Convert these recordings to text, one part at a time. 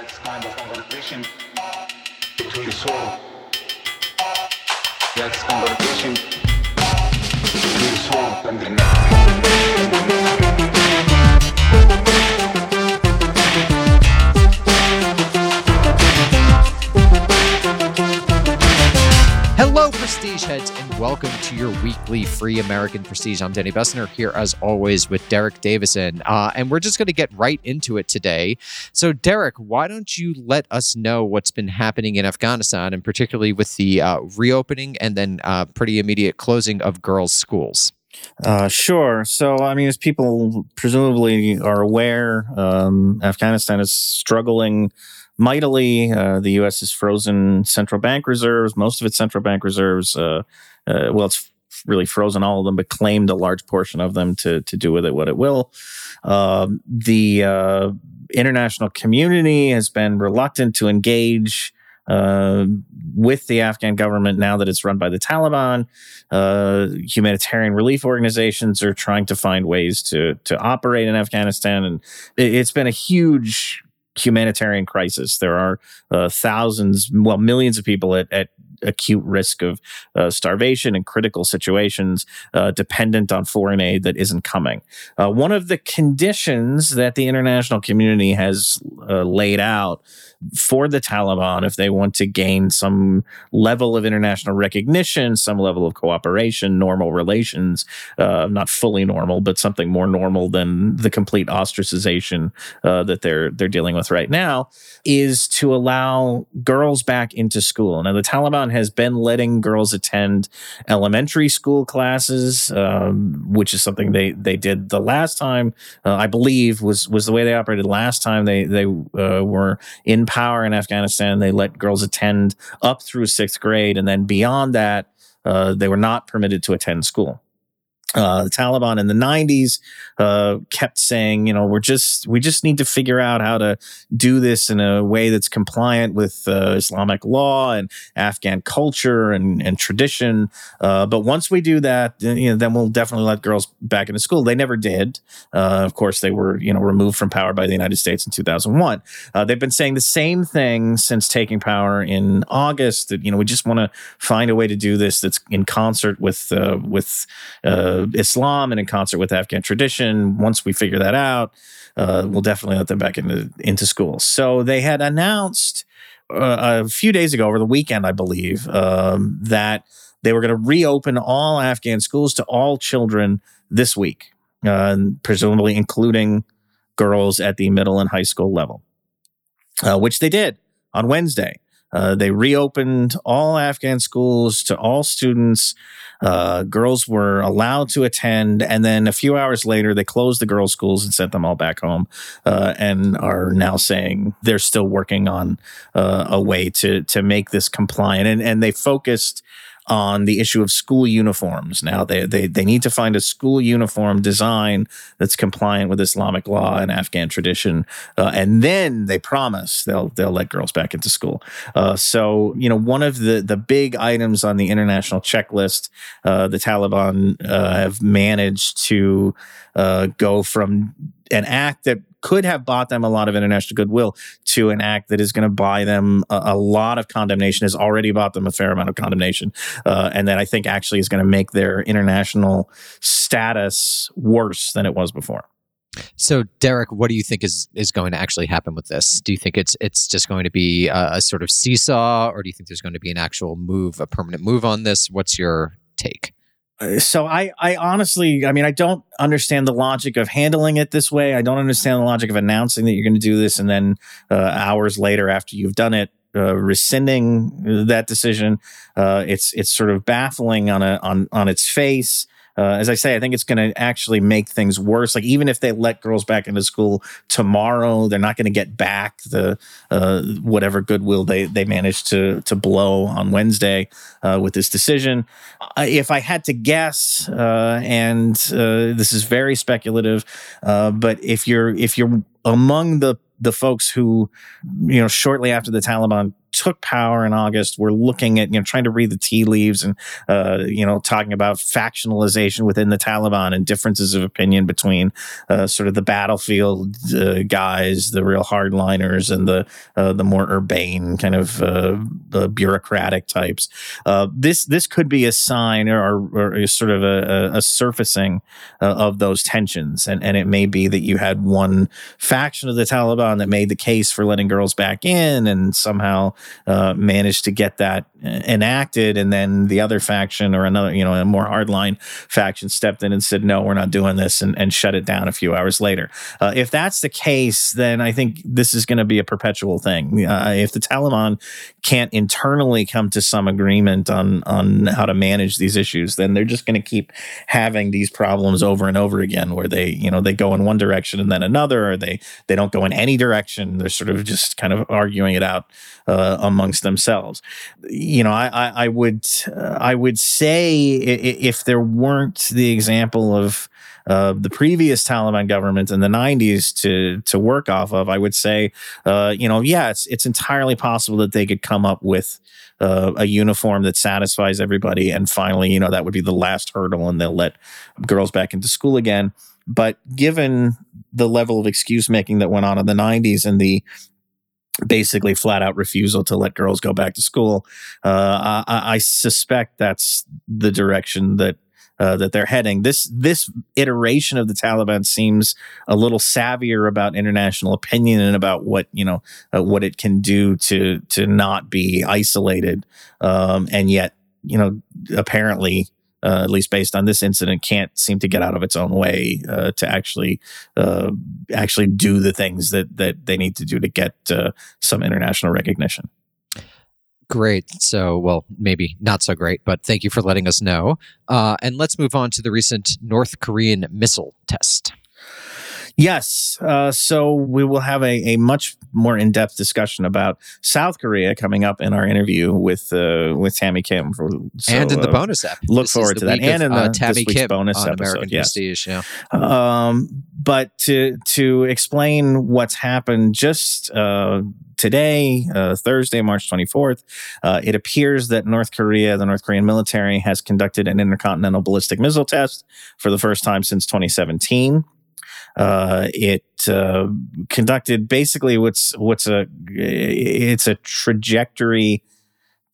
That's kind of conversation between the soul. That's conversation between the soul and the mind. Prestige Heads, and welcome to your weekly free American Prestige. I'm Danny Bessner here, as always, with Derek Davison. Uh, and we're just going to get right into it today. So, Derek, why don't you let us know what's been happening in Afghanistan, and particularly with the uh, reopening and then uh, pretty immediate closing of girls' schools? Uh, sure. So, I mean, as people presumably are aware, um, Afghanistan is struggling mightily. Uh, the U.S. has frozen central bank reserves, most of its central bank reserves. Uh, uh, well, it's really frozen all of them, but claimed a large portion of them to to do with it what it will. Um, the uh, international community has been reluctant to engage. Uh, with the Afghan government now that it's run by the Taliban, uh, humanitarian relief organizations are trying to find ways to to operate in Afghanistan, and it, it's been a huge humanitarian crisis. There are uh, thousands, well, millions of people at, at acute risk of uh, starvation and critical situations uh, dependent on foreign aid that isn't coming. Uh, one of the conditions that the international community has uh, laid out for the Taliban, if they want to gain some level of international recognition, some level of cooperation, normal relations, uh, not fully normal, but something more normal than the complete ostracization uh, that they're they're dealing with right now, is to allow girls back into school. Now, the Taliban has been letting girls attend elementary school classes, um, which is something they they did the last time. Uh, I believe was was the way they operated last time. They they uh, were in power in Afghanistan. They let girls attend up through sixth grade, and then beyond that, uh, they were not permitted to attend school. Uh, the Taliban in the 90s uh, kept saying, you know, we're just we just need to figure out how to do this in a way that's compliant with uh, Islamic law and Afghan culture and, and tradition. Uh, but once we do that, you know, then we'll definitely let girls back into school. They never did. Uh, of course, they were you know removed from power by the United States in 2001. Uh, they've been saying the same thing since taking power in August. That you know we just want to find a way to do this that's in concert with with Islam and in concert with Afghan tradition. Once we figure that out, uh, we'll definitely let them back into into schools. So they had announced uh, a few days ago, over the weekend, I believe, um, that they were going to reopen all Afghan schools to all children this week, uh, presumably including girls at the middle and high school level, uh, which they did on Wednesday. Uh, they reopened all Afghan schools to all students. Uh, girls were allowed to attend, and then a few hours later, they closed the girls' schools and sent them all back home, uh, and are now saying they're still working on uh, a way to to make this compliant. And and they focused on the issue of school uniforms. Now they, they, they need to find a school uniform design that's compliant with Islamic law and Afghan tradition. Uh, and then they promise they'll, they'll let girls back into school. Uh, so, you know, one of the, the big items on the international checklist, uh, the Taliban uh, have managed to uh, go from an act that could have bought them a lot of international goodwill to an act that is going to buy them a, a, lot of condemnation, has already bought them a fair amount of condemnation, uh, and that I think actually is going to make their international status worse than it was before. So, Derek, what do you think is is going to actually happen with this? Do you think it's it's just going to be a, a sort of seesaw, or do you think there's going to be an actual move, a permanent move on this? What's your take? So I, I honestly, I mean, I don't understand the logic of handling it this way. I don't understand the logic of announcing that you're going to do this, and then uh, hours later, after you've done it, uh, rescinding that decision. Uh, it's it's sort of baffling on a on on its face uh, as I say, I think it's going to actually make things worse. Like even if they let girls back into school tomorrow, they're not going to get back the uh, whatever goodwill they they managed to to blow on Wednesday uh, with this decision. if I had to guess, uh, and uh, this is very speculative, uh, but if you're if you're among the the folks who, you know, shortly after the Taliban took power in August were looking at, you know, trying to read the tea leaves and, uh, you know, talking about factionalization within the Taliban and differences of opinion between uh, sort of the battlefield uh, guys, the real hardliners, and the uh, the more urbane kind of uh, the bureaucratic types. Uh, this this could be a sign or, or sort of a, a surfacing of those tensions, and and it may be that you had one faction of the Taliban that made the case for letting girls back in, and somehow uh, managed to get that enacted, and then the other faction or another, you know, a more hardline faction stepped in and said, "No, we're not doing this," and, and shut it down a few hours later. Uh, if that's the case, then I think this is going to be a perpetual thing. Uh, if the Taliban can't internally come to some agreement on on how to manage these issues, then they're just going to keep having these problems over and over again, where they, you know, they go in one direction and then another, or they they don't go in any direction. They're sort of just kind of arguing it out uh, amongst themselves. You know, I, I, I would uh, I would say if there weren't the example of uh, the previous Taliban government in the 90s to to work off of, I would say, uh, you know, yeah, it's it's entirely possible that they could come up with uh, a uniform that satisfies everybody, and finally, you know, that would be the last hurdle, and they'll let girls back into school again. But given the level of excuse making that went on in the 90s and the basically flat out refusal to let girls go back to school. Uh, I, I, suspect that's the direction that uh, that they're heading. This this iteration of the Taliban seems a little savvier about international opinion and about what you know uh, what it can do to to not be isolated, um, and yet you know apparently uh, at least based on this incident, can't seem to get out of its own way uh, to actually uh, actually do the things that that they need to do to get uh, some international recognition. Great. So, well, maybe not so great, but thank you for letting us know. Uh, and let's move on to the recent North Korean missile test. Yes. Uh, so we will have a, a much more in depth discussion about South Korea coming up in our interview with uh, with Tammy Kim. For, so, and in the uh, bonus app. Look this forward to that. And in the uh, Tammy Kim bonus on episode. American yes. Prestige. Yeah. Um, but to to explain what's happened just uh, today, uh, Thursday, March 24th, uh, it appears that North Korea, the North Korean military, has conducted an intercontinental ballistic missile test for the first time since 2017. Uh, it uh, conducted basically what's what's a it's a trajectory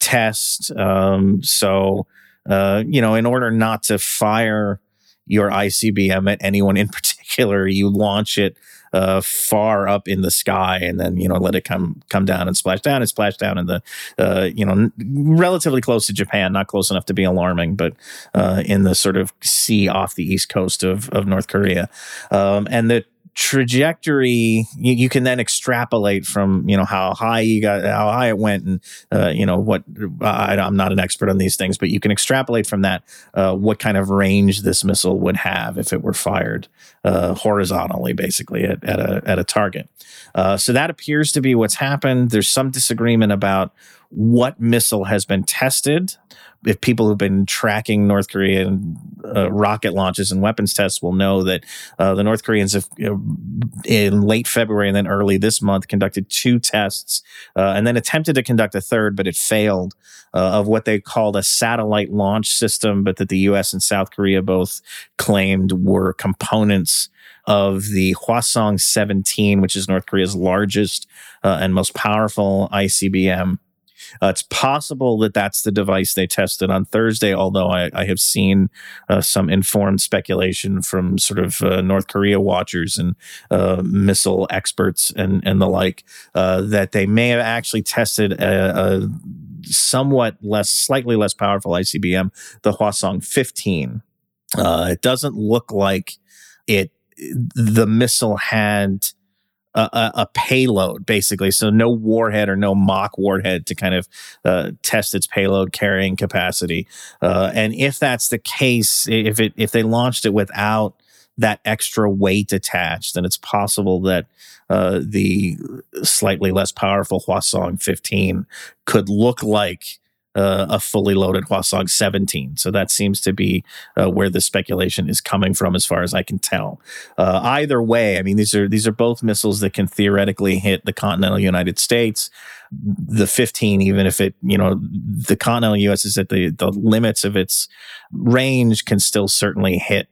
test. Um, so uh, you know, in order not to fire your ICBM at anyone in particular, you launch it uh, far up in the sky and then you know let it come come down and splash down and splash down in the uh, you know relatively close to Japan, not close enough to be alarming, but uh, in the sort of sea off the east coast of of North Korea, um, and the trajectory you, you, can then extrapolate from you know how high you got how high it went and uh, you know what I, am not an expert on these things but you can extrapolate from that uh, what kind of range this missile would have if it were fired uh, horizontally basically at, at a at a target. Uh, so that appears to be what's happened. There's some disagreement about what missile has been tested if people who've been tracking North Korean uh, rocket launches and weapons tests will know that uh, the North Koreans have, know, in late February and then early this month, conducted two tests uh, and then attempted to conduct a third, but it failed uh, of what they called a satellite launch system, but that the U.S. and South Korea both claimed were components of the Hwasong 17, which is North Korea's largest uh, and most powerful ICBM. Uh, it's possible that that's the device they tested on Thursday, although I, I have seen uh, some informed speculation from sort of uh, North Korea watchers and uh, missile experts and, and the like uh, that they may have actually tested a, a, somewhat less, slightly less powerful ICBM, the Hwasong 15. Uh, it doesn't look like it, the missile had a, a, payload basically. So no warhead or no mock warhead to kind of uh, test its payload carrying capacity. Uh, and if that's the case if it if they launched it without that extra weight attached then it's possible that uh, the slightly less powerful Hwasong 15 could look like uh, a fully loaded Hwasong 17. So that seems to be uh, where the speculation is coming from, as far as I can tell. Uh, either way, I mean these are these are both missiles that can theoretically hit the continental United States. The 15, even if it you know the continental U.S. is at the the limits of its range, can still certainly hit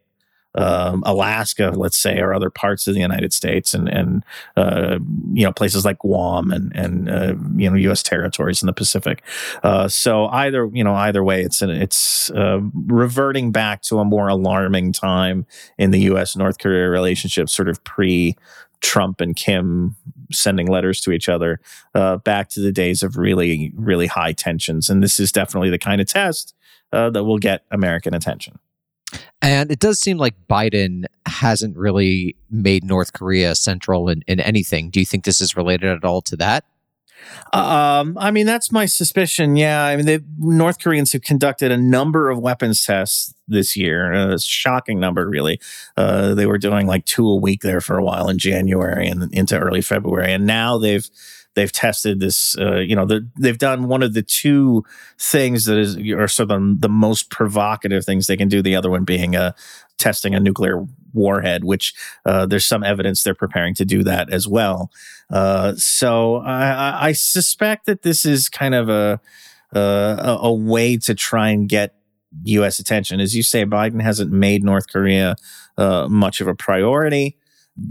um, Alaska, let's say, or other parts of the United States, and and uh, you know places like Guam and and uh, you know U.S. territories in the Pacific. Uh, so either you know either way, it's an, it's uh, reverting back to a more alarming time in the U.S. North Korea relationship, sort of pre. Trump and Kim sending letters to each other uh, back to the days of really, really high tensions. And this is definitely the kind of test uh, that will get American attention. And it does seem like Biden hasn't really made North Korea central in, in anything. Do you think this is related at all to that? Um, I mean, that's my suspicion. Yeah, I mean, the North Koreans have conducted a number of weapons tests this year. A shocking number, really. Uh, they were doing like two a week there for a while in January and into early February, and now they've they've tested this. Uh, you know, the, they've done one of the two things that is are sort of the most provocative things they can do. The other one being a testing a nuclear warhead, which uh, there's some evidence they're preparing to do that as well. Uh, so I, I, suspect that this is kind of a, a a way to try and get U.S. attention. As you say, Biden hasn't made North Korea uh, much of a priority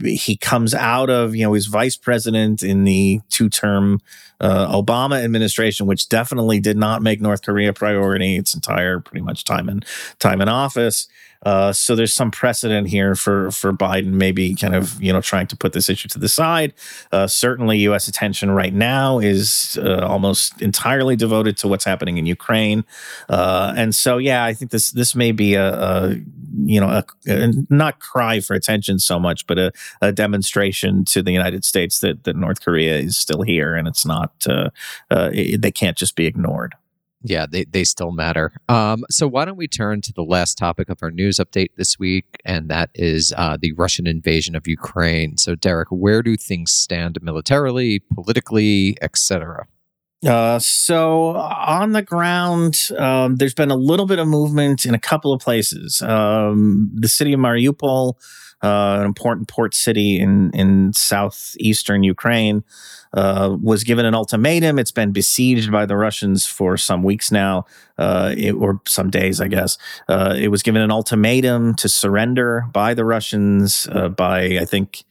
he comes out of you know he's vice president in the two term uh, Obama administration, which definitely did not make North Korea priority its entire pretty much time in time in office. Uh, so there's some precedent here for for Biden maybe kind of you know trying to put this issue to the side. Uh, certainly, U.S. attention right now is uh, almost entirely devoted to what's happening in Ukraine, uh, and so yeah, I think this this may be a, a you know a, a, not cry for attention so much, but a, a, demonstration to the United States that that North Korea is still here and it's not uh, uh, it, they can't just be ignored. Yeah, they, they still matter. Um, so, why don't we turn to the last topic of our news update this week, and that is uh, the Russian invasion of Ukraine. So, Derek, where do things stand militarily, politically, etc.? Uh, so on the ground, um, there's been a little bit of movement in a couple of places. Um, the city of Mariupol, uh, an important port city in in southeastern Ukraine, uh, was given an ultimatum. It's been besieged by the Russians for some weeks now, uh, it, or some days, I guess. Uh, it was given an ultimatum to surrender by the Russians uh, by, I think,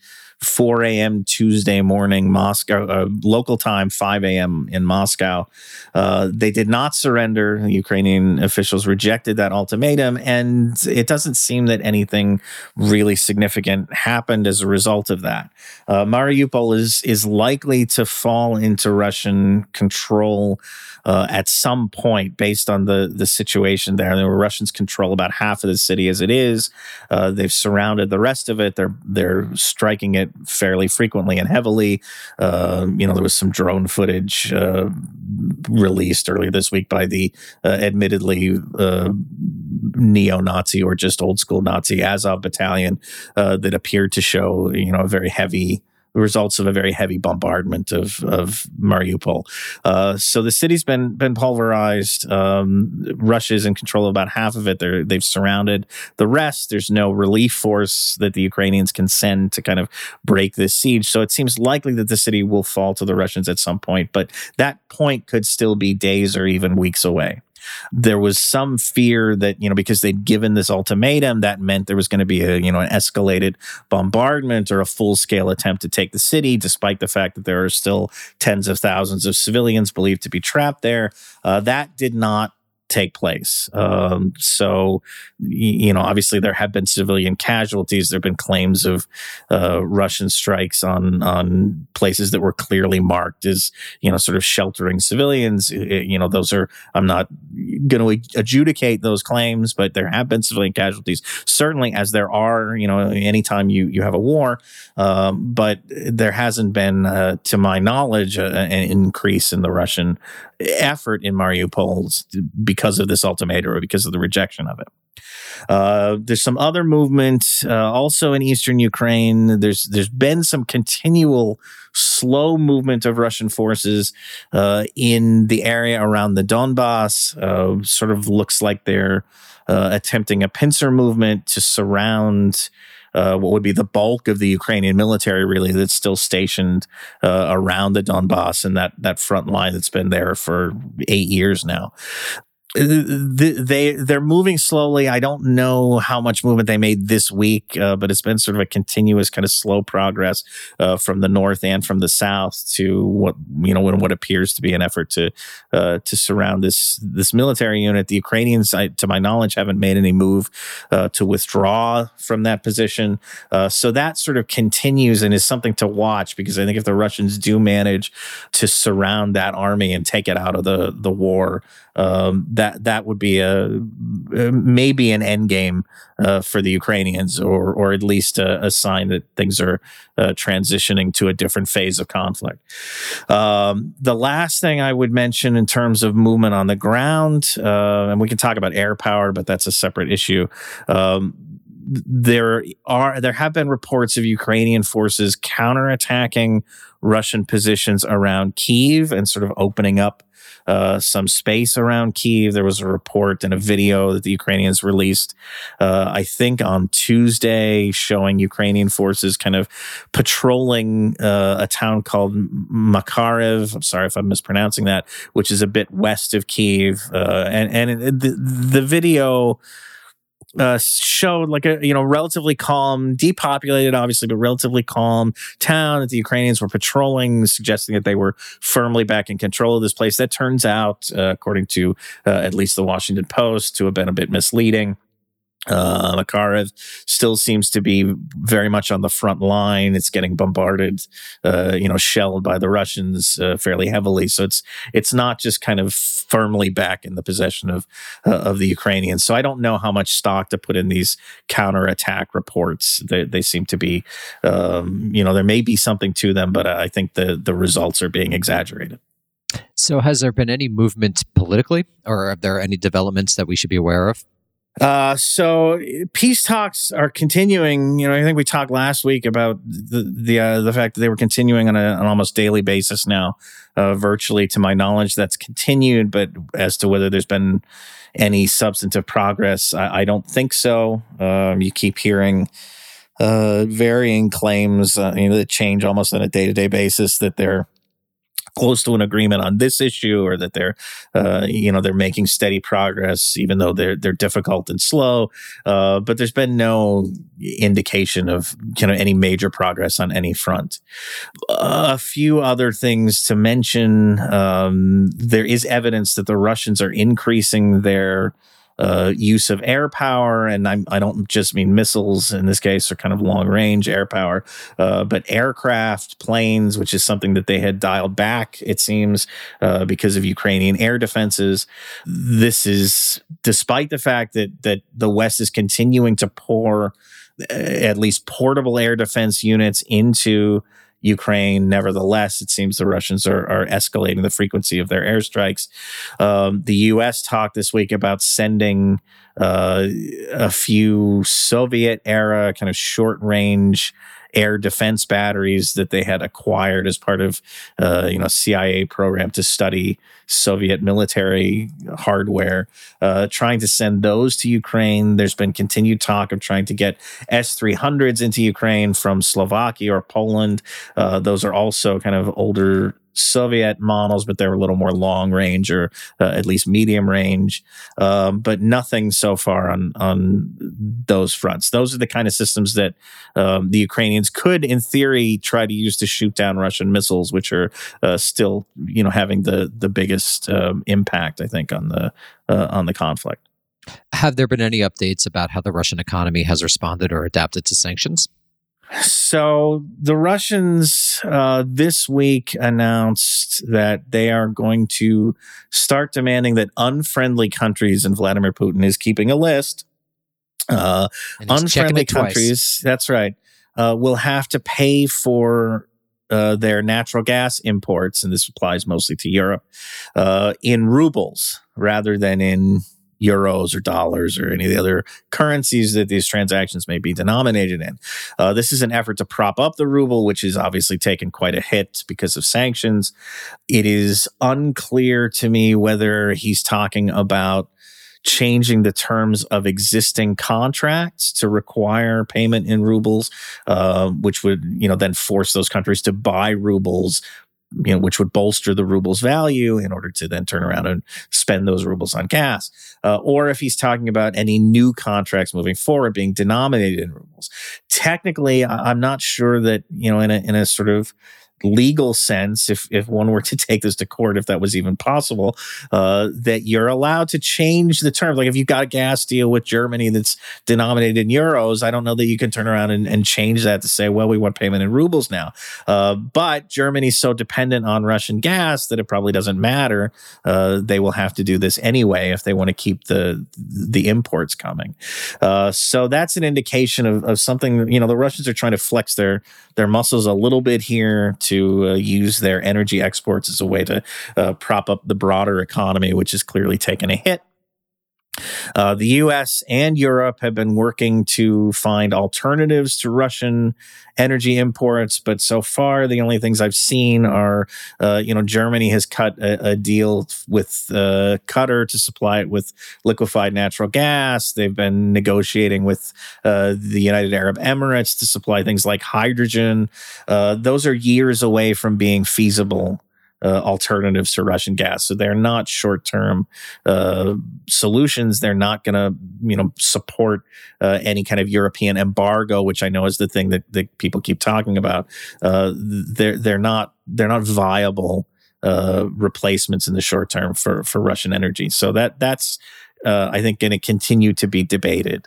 4 a.m. Tuesday morning, Moscow, uh, local time, 5 a.m. in Moscow. Uh, they did not surrender. Ukrainian officials rejected that ultimatum, and it doesn't seem that anything really significant happened as a result of that. Uh, Mariupol is is likely to fall into Russian control uh, at some point based on the the situation there. The Russians control about half of the city as it is. Uh, they've surrounded the rest of it. They're they're striking it fairly frequently and heavily. Uh, you know, there was some drone footage uh, released earlier this week by the uh, admittedly uh, neo-Nazi or just old school Nazi Azov battalion that appeared to show you know a very heavy results of a very heavy bombardment of of Mariupol. Uh, so the city's been been pulverized. Um, Russia's in control of about half of it. They're they've surrounded the rest. There's no relief force that the Ukrainians can send to kind of break this siege. So it seems likely that the city will fall to the Russians at some point, but that point could still be days or even weeks away there was some fear that you know because they'd given this ultimatum that meant there was going to be a you know an escalated bombardment or a full scale attempt to take the city despite the fact that there are still tens of thousands of civilians believed to be trapped there. Uh, that did not take place. Um, so, you know, obviously there have been civilian casualties. There have been claims of uh, Russian strikes on on places that were clearly marked as you know sort of sheltering civilians. You know, those are I'm not going to adjudicate those claims, but there have been civilian casualties. Certainly, as there are, you know, anytime you you have a war, um, but there hasn't been, uh, to my knowledge, an increase in the Russian effort in Mariupol because of this ultimatum or because of the rejection of it. Uh, there's some other movement uh, also in eastern Ukraine. There's there's been some continual slow movement of Russian forces uh, in the area around the Donbass. Uh, sort of looks like they're uh, attempting a pincer movement to surround. Uh, what would be the bulk of the Ukrainian military, really, that's still stationed uh, around the Donbass and that that front line that's been there for eight years now they they're moving slowly. I don't know how much movement they made this week, uh, but it's been sort of a continuous kind of slow progress uh, from the north and from the south to what you know what appears to be an effort to uh, to surround this this military unit. The Ukrainians, I, to my knowledge, haven't made any move uh, to withdraw from that position, uh, so that sort of continues and is something to watch because I think if the Russians do manage to surround that army and take it out of the the war um, that that would be a maybe an end game uh, for the Ukrainians, or or at least a, a sign that things are uh, transitioning to a different phase of conflict. Um, the last thing I would mention in terms of movement on the ground, uh, and we can talk about air power, but that's a separate issue. Um, there are there have been reports of Ukrainian forces counterattacking Russian positions around Kiev and sort of opening up uh, some space around Kiev. There was a report and a video that the Ukrainians released, uh, I think, on Tuesday, showing Ukrainian forces kind of patrolling uh, a town called Makarev. I'm sorry if I'm mispronouncing that, which is a bit west of Kiev. Uh, and and the, the video uh, showed like a you know relatively calm, depopulated, obviously, but relatively calm town that the Ukrainians were patrolling, suggesting that they were firmly back in control of this place. That turns out, uh, according to uh, at least the Washington Post, to have been a bit misleading. Uh, Makarev still seems to be very much on the front line. It's getting bombarded, uh, you know, shelled by the Russians uh, fairly heavily. So it's it's not just kind of firmly back in the possession of uh, of the Ukrainians. So I don't know how much stock to put in these counterattack reports. They, they seem to be, um, you know, there may be something to them, but I think the the results are being exaggerated. So has there been any movement politically, or are there any developments that we should be aware of? Uh, so peace talks are continuing. You know, I think we talked last week about the the uh, the fact that they were continuing on a, an almost daily basis now, uh, virtually. To my knowledge, that's continued. But as to whether there's been any substantive progress, I, I don't think so. Um, you keep hearing uh, varying claims, uh, you know, that change almost on a day to day basis that they're close to an agreement on this issue or that they're uh, you know they're making steady progress even though they're they're difficult and slow. Uh, but there's been no indication of you know any major progress on any front. A few other things to mention um, there is evidence that the Russians are increasing their uh, use of air power, and I'm, I do not just mean missiles in this case, or kind of long range air power, uh, but aircraft, planes, which is something that they had dialed back, it seems, uh, because of Ukrainian air defenses. This is despite the fact that that the West is continuing to pour uh, at least portable air defense units into Ukraine. Nevertheless, it seems the Russians are, are escalating the frequency of their airstrikes. Um, the U.S. talked this week about sending uh, a few Soviet era kind of short range air defense batteries that they had acquired as part of uh, you know CIA program to study Soviet military hardware, uh, trying to send those to Ukraine. There's been continued talk of trying to get S 300s into Ukraine from Slovakia or Poland. Uh, those are also kind of older Soviet models, but they're a little more long range or uh, at least medium range. Um, but nothing so far on on those fronts. Those are the kind of systems that um, the Ukrainians could, in theory, try to use to shoot down Russian missiles, which are uh, still, you know, having the the biggest um, impact, I think, on the uh, on the conflict. Have there been any updates about how the Russian economy has responded or adapted to sanctions? So the Russians uh, this week announced that they are going to start demanding that unfriendly countries, and Vladimir Putin is keeping a list. Uh, unfriendly countries, that's right, uh, will have to pay for uh, their natural gas imports, and this applies mostly to Europe, uh, in rubles rather than in euros or dollars or any of the other currencies that these transactions may be denominated in. Uh, this is an effort to prop up the ruble, which is obviously taken quite a hit because of sanctions. It is unclear to me whether he's talking about changing the terms of existing contracts to require payment in rubles, uh, which would you know then force those countries to buy rubles you know, which would bolster the ruble's value in order to then turn around and spend those rubles on gas. Uh, or if he's talking about any new contracts moving forward being denominated in rubles. Technically, I'm not sure that, you know, in a, in a sort of legal sense, if if one were to take this to court, if that was even possible, uh, that you're allowed to change the terms. Like if you've got a gas deal with Germany that's denominated in euros, I don't know that you can turn around and, and change that to say, well, we want payment in rubles now. Uh, but Germany's so dependent on Russian gas that it probably doesn't matter. Uh, they will have to do this anyway if they want to keep the the imports coming. Uh, so that's an indication of, of something. You know, the Russians are trying to flex their their muscles a little bit here uh, use their energy exports as a way to uh, prop up the broader economy, which has clearly taken a hit. Uh, the US and Europe have been working to find alternatives to Russian energy imports, but so far the only things I've seen are, uh, you know, Germany has cut a, a deal with uh, Qatar to supply it with liquefied natural gas. They've been negotiating with uh, the United Arab Emirates to supply things like hydrogen. Uh, those are years away from being feasible uh, alternatives to Russian gas. So they're not short term uh, solutions. They're not going to, you know, support uh, any kind of European embargo, which I know is the thing that, that people keep talking about. Uh, they're they're not they're not viable uh, replacements in the short term for for Russian energy. So that that's uh, I think, going to continue to be debated.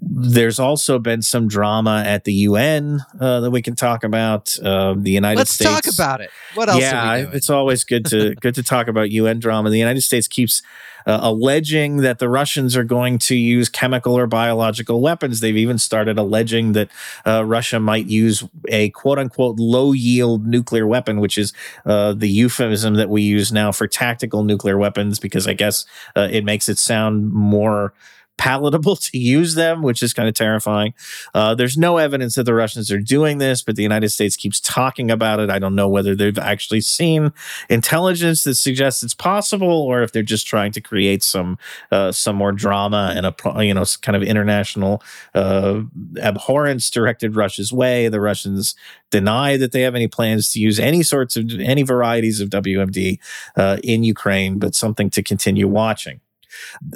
There's also been some drama at the UN uh, that we can talk about. Uh, the United States Let's talk about it. What else? Yeah, it's always good to good to talk about UN drama. The United States keeps uh, alleging that the Russians are going to use chemical or biological weapons. They've even started alleging that uh, Russia might use a quote unquote low yield nuclear weapon, which is uh, the euphemism that we use now for tactical nuclear weapons, because I guess uh, it makes it sound more palatable to use them, which is kind of terrifying. Uh, there's no evidence that the Russians are doing this, but the United States keeps talking about it. I don't know whether they've actually seen intelligence that suggests it's possible, or if they're just trying to create some uh, some more drama and a you know kind of international uh, abhorrence directed Russia's way. The Russians deny that they have any plans to use any sorts of any varieties of WMD uh, in Ukraine, but something to continue watching.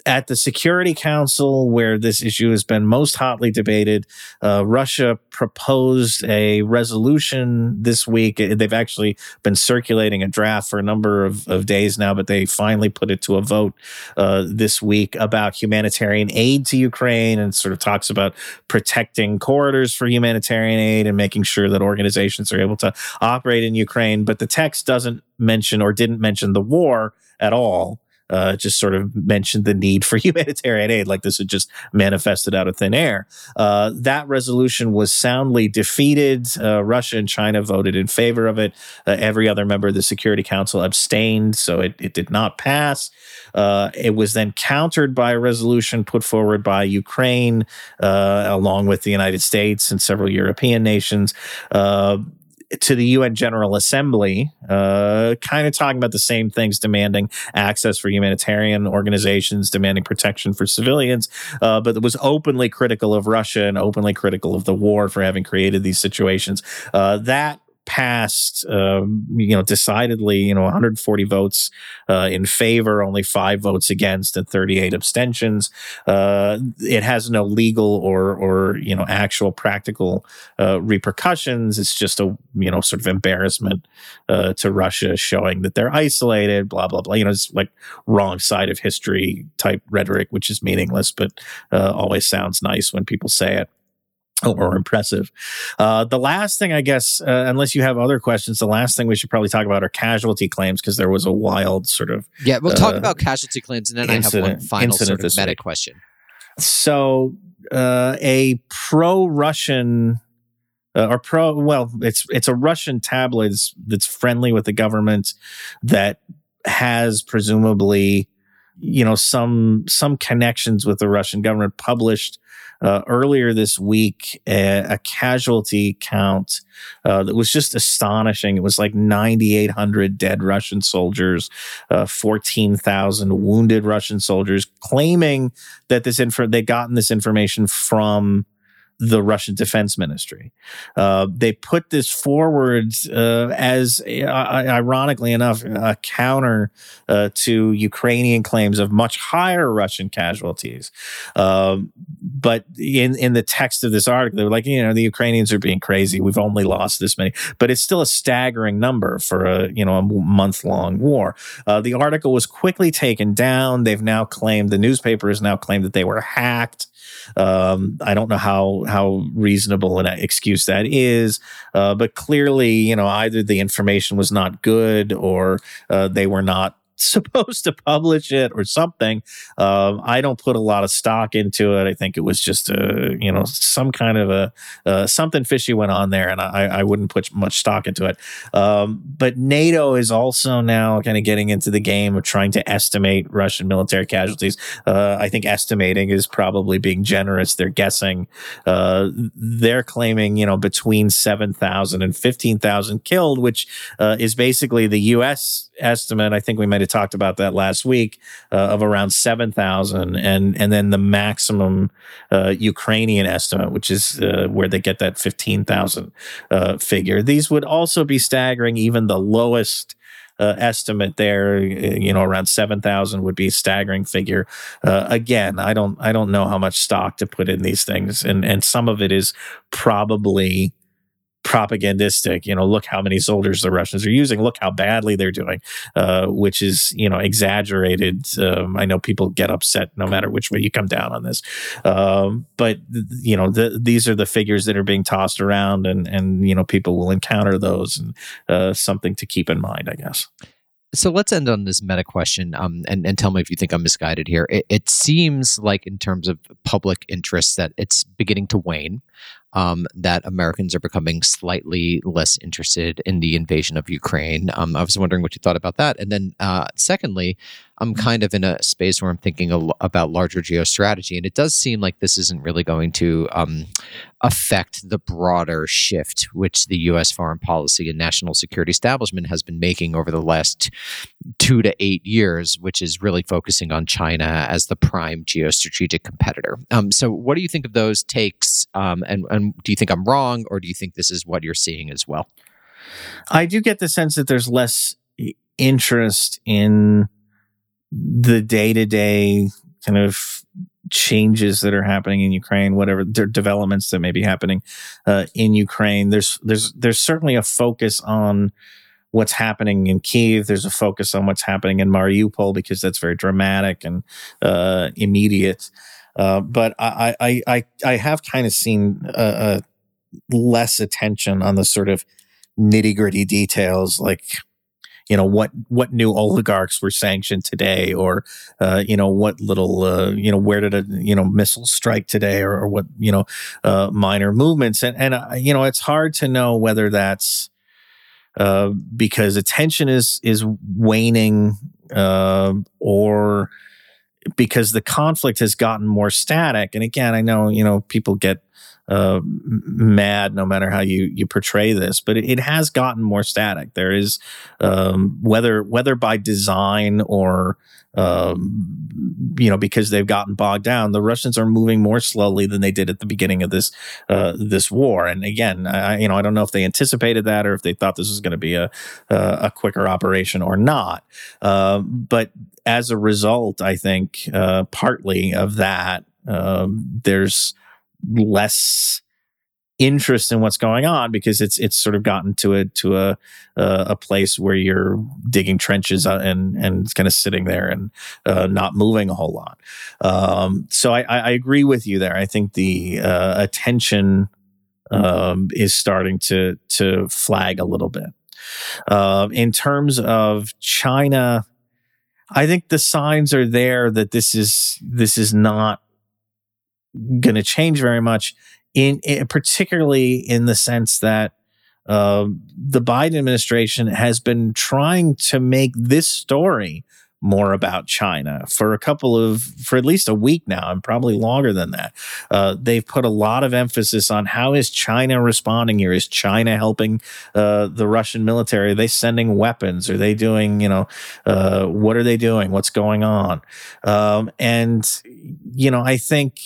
At the Security Council, where this issue has been most hotly debated, uh, Russia proposed a resolution this week. They've actually been circulating a draft for a number of, of days now, but they finally put it to a vote uh, this week about humanitarian aid to Ukraine and sort of talks about protecting corridors for humanitarian aid and making sure that organizations are able to operate in Ukraine. But the text doesn't mention or didn't mention the war at all uh, just sort of mentioned the need for humanitarian aid, like this had just manifested out of thin air. Uh, that resolution was soundly defeated. Uh, Russia and China voted in favor of it. Uh, every other member of the Security Council abstained, so it, it did not pass. Uh, it was then countered by a resolution put forward by Ukraine, uh, along with the United States and several European nations to the UN General Assembly, uh, kind of talking about the same things, demanding access for humanitarian organizations, demanding protection for civilians, uh, but was openly critical of Russia and openly critical of the war for having created these situations. Uh, that passed, um, you know, decidedly, you know, 140 votes uh, in favor, only five votes against, and 38 abstentions. Uh, it has no legal or or you know actual practical uh, repercussions. It's just a you know sort of embarrassment uh, to Russia, showing that they're isolated. Blah blah blah. You know, it's like wrong side of history type rhetoric, which is meaningless, but uh, always sounds nice when people say it or impressive. Uh, the last thing, I guess, uh, unless you have other questions, the last thing we should probably talk about are casualty claims because there was a wild sort of yeah. We'll uh, talk about casualty claims, and then incident, I have one final sort of meta week. question. So, uh, a pro-Russian uh, or pro, well, it's it's a Russian tabloid that's, that's friendly with the government that has presumably you know some some connections with the Russian government published uh, earlier this week a, a casualty count uh, that was just astonishing. It was like 9,800 dead Russian soldiers, uh, 14,000 wounded Russian soldiers, claiming that this info they'd gotten this information from the Russian Defense Ministry. Uh, they put this forward uh, as, uh, ironically enough, a counter uh, to Ukrainian claims of much higher Russian casualties. Um, but in in the text of this article, they were like, you know, the Ukrainians are being crazy. We've only lost this many, but it's still a staggering number for a you know a month long war. Uh, the article was quickly taken down. They've now claimed the newspaper has now claimed that they were hacked. Um, I don't know how how reasonable an excuse that is, uh, but clearly, you know, either the information was not good or uh, they were not supposed to publish it or something. Um, I don't put a lot of stock into it. I think it was just a, you know, some kind of a uh, something fishy went on there, and I, I wouldn't put much stock into it. Um, but NATO is also now kind of getting into the game of trying to estimate Russian military casualties. Uh, I think estimating is probably being generous. They're guessing. Uh, they're claiming, you know, between 7,000 and 15,000 killed, which uh, is basically the U.S estimate, I think we might have talked about that last week, uh, of around 7,000. And, and then the maximum uh, Ukrainian estimate, which is uh, where they get that 15,000 uh, figure. These would also be staggering. Even the lowest uh, estimate there, you know, around seven thousand would be a staggering figure. Uh, again, I don't, I don't know how much stock to put in these things, and and some of it is probably propagandistic. You know, look how many soldiers the Russians are using. Look how badly they're doing, uh, which is you know exaggerated. Um, I know people get upset no matter which way you come down on this, um, but you know the, these are the figures that are being tossed around, and and you know people will encounter those, and uh, something to keep in mind, I guess. So let's end on this meta question, um, and and tell me if you think I'm misguided here. It, it seems like, in terms of public interest, that it's beginning to wane um, that Americans are becoming slightly less interested in the invasion of Ukraine. Um, I was wondering what you thought about that. And then, uh, secondly, I'm mm-hmm. kind of in a space where I'm thinking a, about larger geostrategy, and it does seem like this isn't really going to um, affect the broader shift which the U.S. foreign policy and national security establishment has been making over the last two to eight years, which is really focusing on China as the prime geostrategic competitor. Um, so, what do you think of those takes? Um, and, and do you think I'm wrong, or do you think this is what you're seeing as well? I do get the sense that there's less interest in the day to day kind of changes that are happening in Ukraine, whatever the developments that may be happening uh, in Ukraine. There's there's there's certainly a focus on what's happening in Kiev. There's a focus on what's happening in Mariupol because that's very dramatic and uh, immediate. Uh, but I, I I I have kind of seen less attention on the sort of nitty gritty details like you know what what new oligarchs were sanctioned today or uh, you know what little uh, you know where did a you know missile strike today or, or what you know uh, minor movements. And and uh, you know it's hard to know whether that's uh, because attention is is waning uh, or because the conflict has gotten more static. And again i know you know people get uh, mad no matter how you you portray this but it, it has gotten more static. There is um, whether whether by design or um, you know because they've gotten bogged down the russians are moving more slowly than they did at the beginning of this uh, this war. And again I, you know i don't know if they anticipated that or if they thought this was going to be a a quicker operation or not. Uh, but as a result i think uh, partly of that um, there's less interest in what's going on because it's it's sort of gotten to a to a uh, a place where you're digging trenches uh, and and it's kind of sitting there and uh, not moving a whole lot. Um, so I, I agree with you there. I think the uh, attention um, is starting to to flag a little bit. Uh, in terms of China, I think the signs are there that this is this is not going to change very much in, in, particularly in the sense that uh, the Biden administration has been trying to make this story more about China for a couple of, for at least a week now, and probably longer than that. Uh, they've put a lot of emphasis on how is China responding here? Is China helping uh, the Russian military? Are they sending weapons? Are they doing, you know, uh, what are they doing? What's going on? Um, and, you know, I think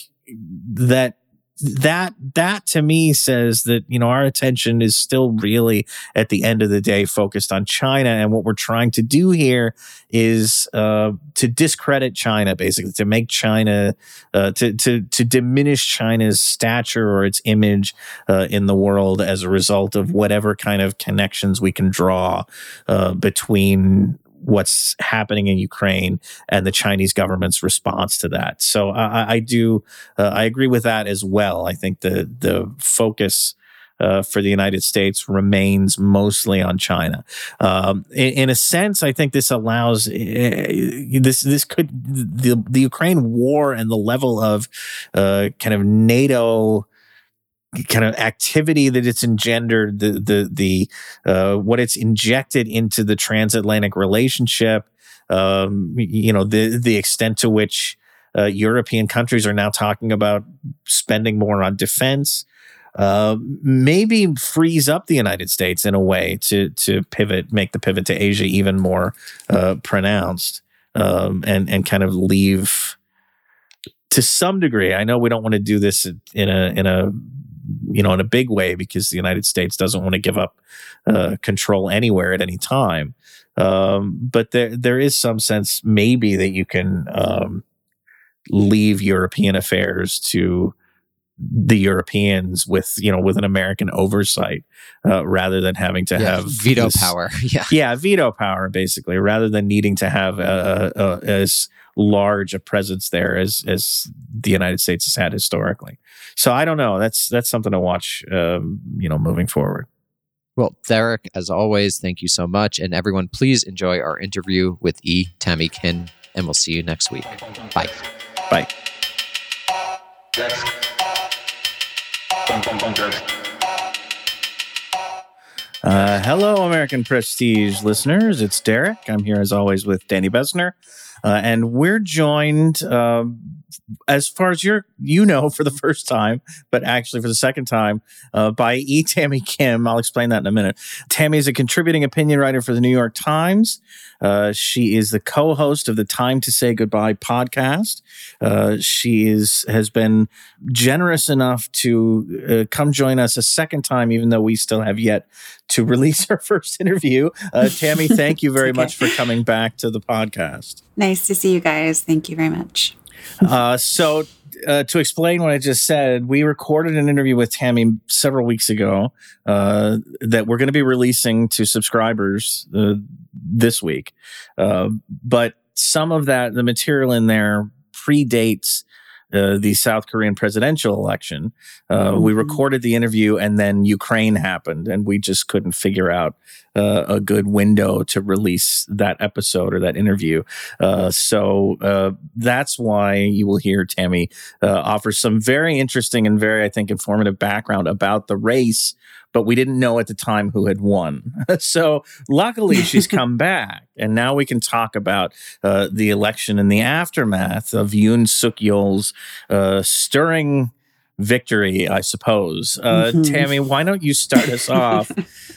that that that to me says that you know our attention is still really at the end of the day focused on China. And what we're trying to do here is uh, to discredit China basically to make China uh, to to to diminish China's stature or its image uh, in the world as a result of whatever kind of connections we can draw uh, between what's happening in Ukraine and the Chinese government's response to that. So I, I do uh, I agree with that as well. I think the the focus. Uh, for the United States remains mostly on China. Um, in, in, a sense, I think this allows uh, this this could the the Ukraine war and the level of uh, kind of NATO kind of activity that it's engendered, the the the uh, what it's injected into the transatlantic relationship, um, you know, the the extent to which uh, European countries are now talking about spending more on defense. Uh, maybe frees up the United States in a way to to pivot, make the pivot to Asia even more uh, pronounced, um, and and kind of leave to some degree. I know we don't want to do this in a in a you know, in a big way because the United States doesn't want to give up uh, control anywhere at any time. Um, but there, there is some sense maybe that you can um, leave European affairs to the Europeans with you know with an American oversight uh, rather than having to yeah, have veto this, power. yeah, yeah, veto power basically, rather than needing to have a, a, a, as large a presence there as as the United States has had historically. So I don't know. That's that's something to watch. Um, you know, moving forward. Well, Derek, as always, thank you so much, and everyone, please enjoy our interview with E. Tammy Kim, and we'll see you next week. Bye. Bye. Uh, hello, American Prestige listeners. It's Derek. I'm here as always with Danny Bessner, Uh, and we're joined, uh, as far as you're, you know, for the first time, but actually for the second time, uh, by E. Tammy Kim. I'll explain that in a minute. Tammy is a contributing opinion writer for the New York Times. Uh, she is the co-host of the Time to Say Goodbye podcast. Uh, she is has been generous enough to uh, come join us a second time, even though we still have yet to release our first interview. Uh, Tammy, thank you very okay. much for coming back to the podcast. Nice to see you guys. Thank you very much. Uh, so uh, to explain what I just said, we recorded an interview with Tammy several weeks ago uh, that we're going to be releasing to subscribers uh, this week. Uh, but some of that, the material in there predates uh, the South Korean presidential election. Uh, mm-hmm. We recorded the interview, and then Ukraine happened, and we just couldn't figure out uh, a good window to release that episode or that interview. Uh, so uh, that's why you will hear Tammy offer some very interesting and very, I think, informative background about the race but we didn't know at the time who had won. so luckily, she's come back, and now we can talk about uh, the election and the aftermath of Yoon Suk Yeol's uh, stirring victory, I suppose. Uh, mm-hmm. Tammy, why don't you start us off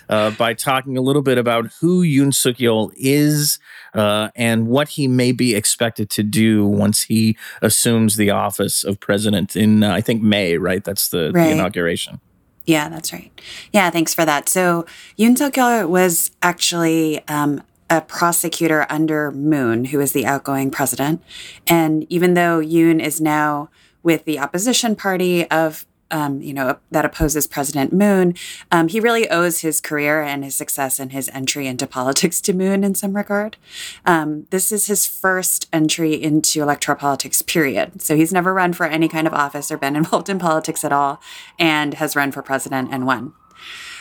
uh, by talking a little bit about who Yoon Suk Yeol is uh, and what he may be expected to do once he assumes the office of president in, uh, I think, May, right? That's the, right. the inauguration. Yeah, that's right. Yeah, thanks for that. So Yoon Suk Yeol was actually um, a prosecutor under Moon, who is the outgoing president. And even though Yoon is now with the opposition party of um, you know, that opposes President Moon, um, he really owes his career and his success and his entry into politics to Moon in some regard. Um, this is his first entry into electoral politics, period. So he's never run for any kind of office or been involved in politics at all and has run for president and won.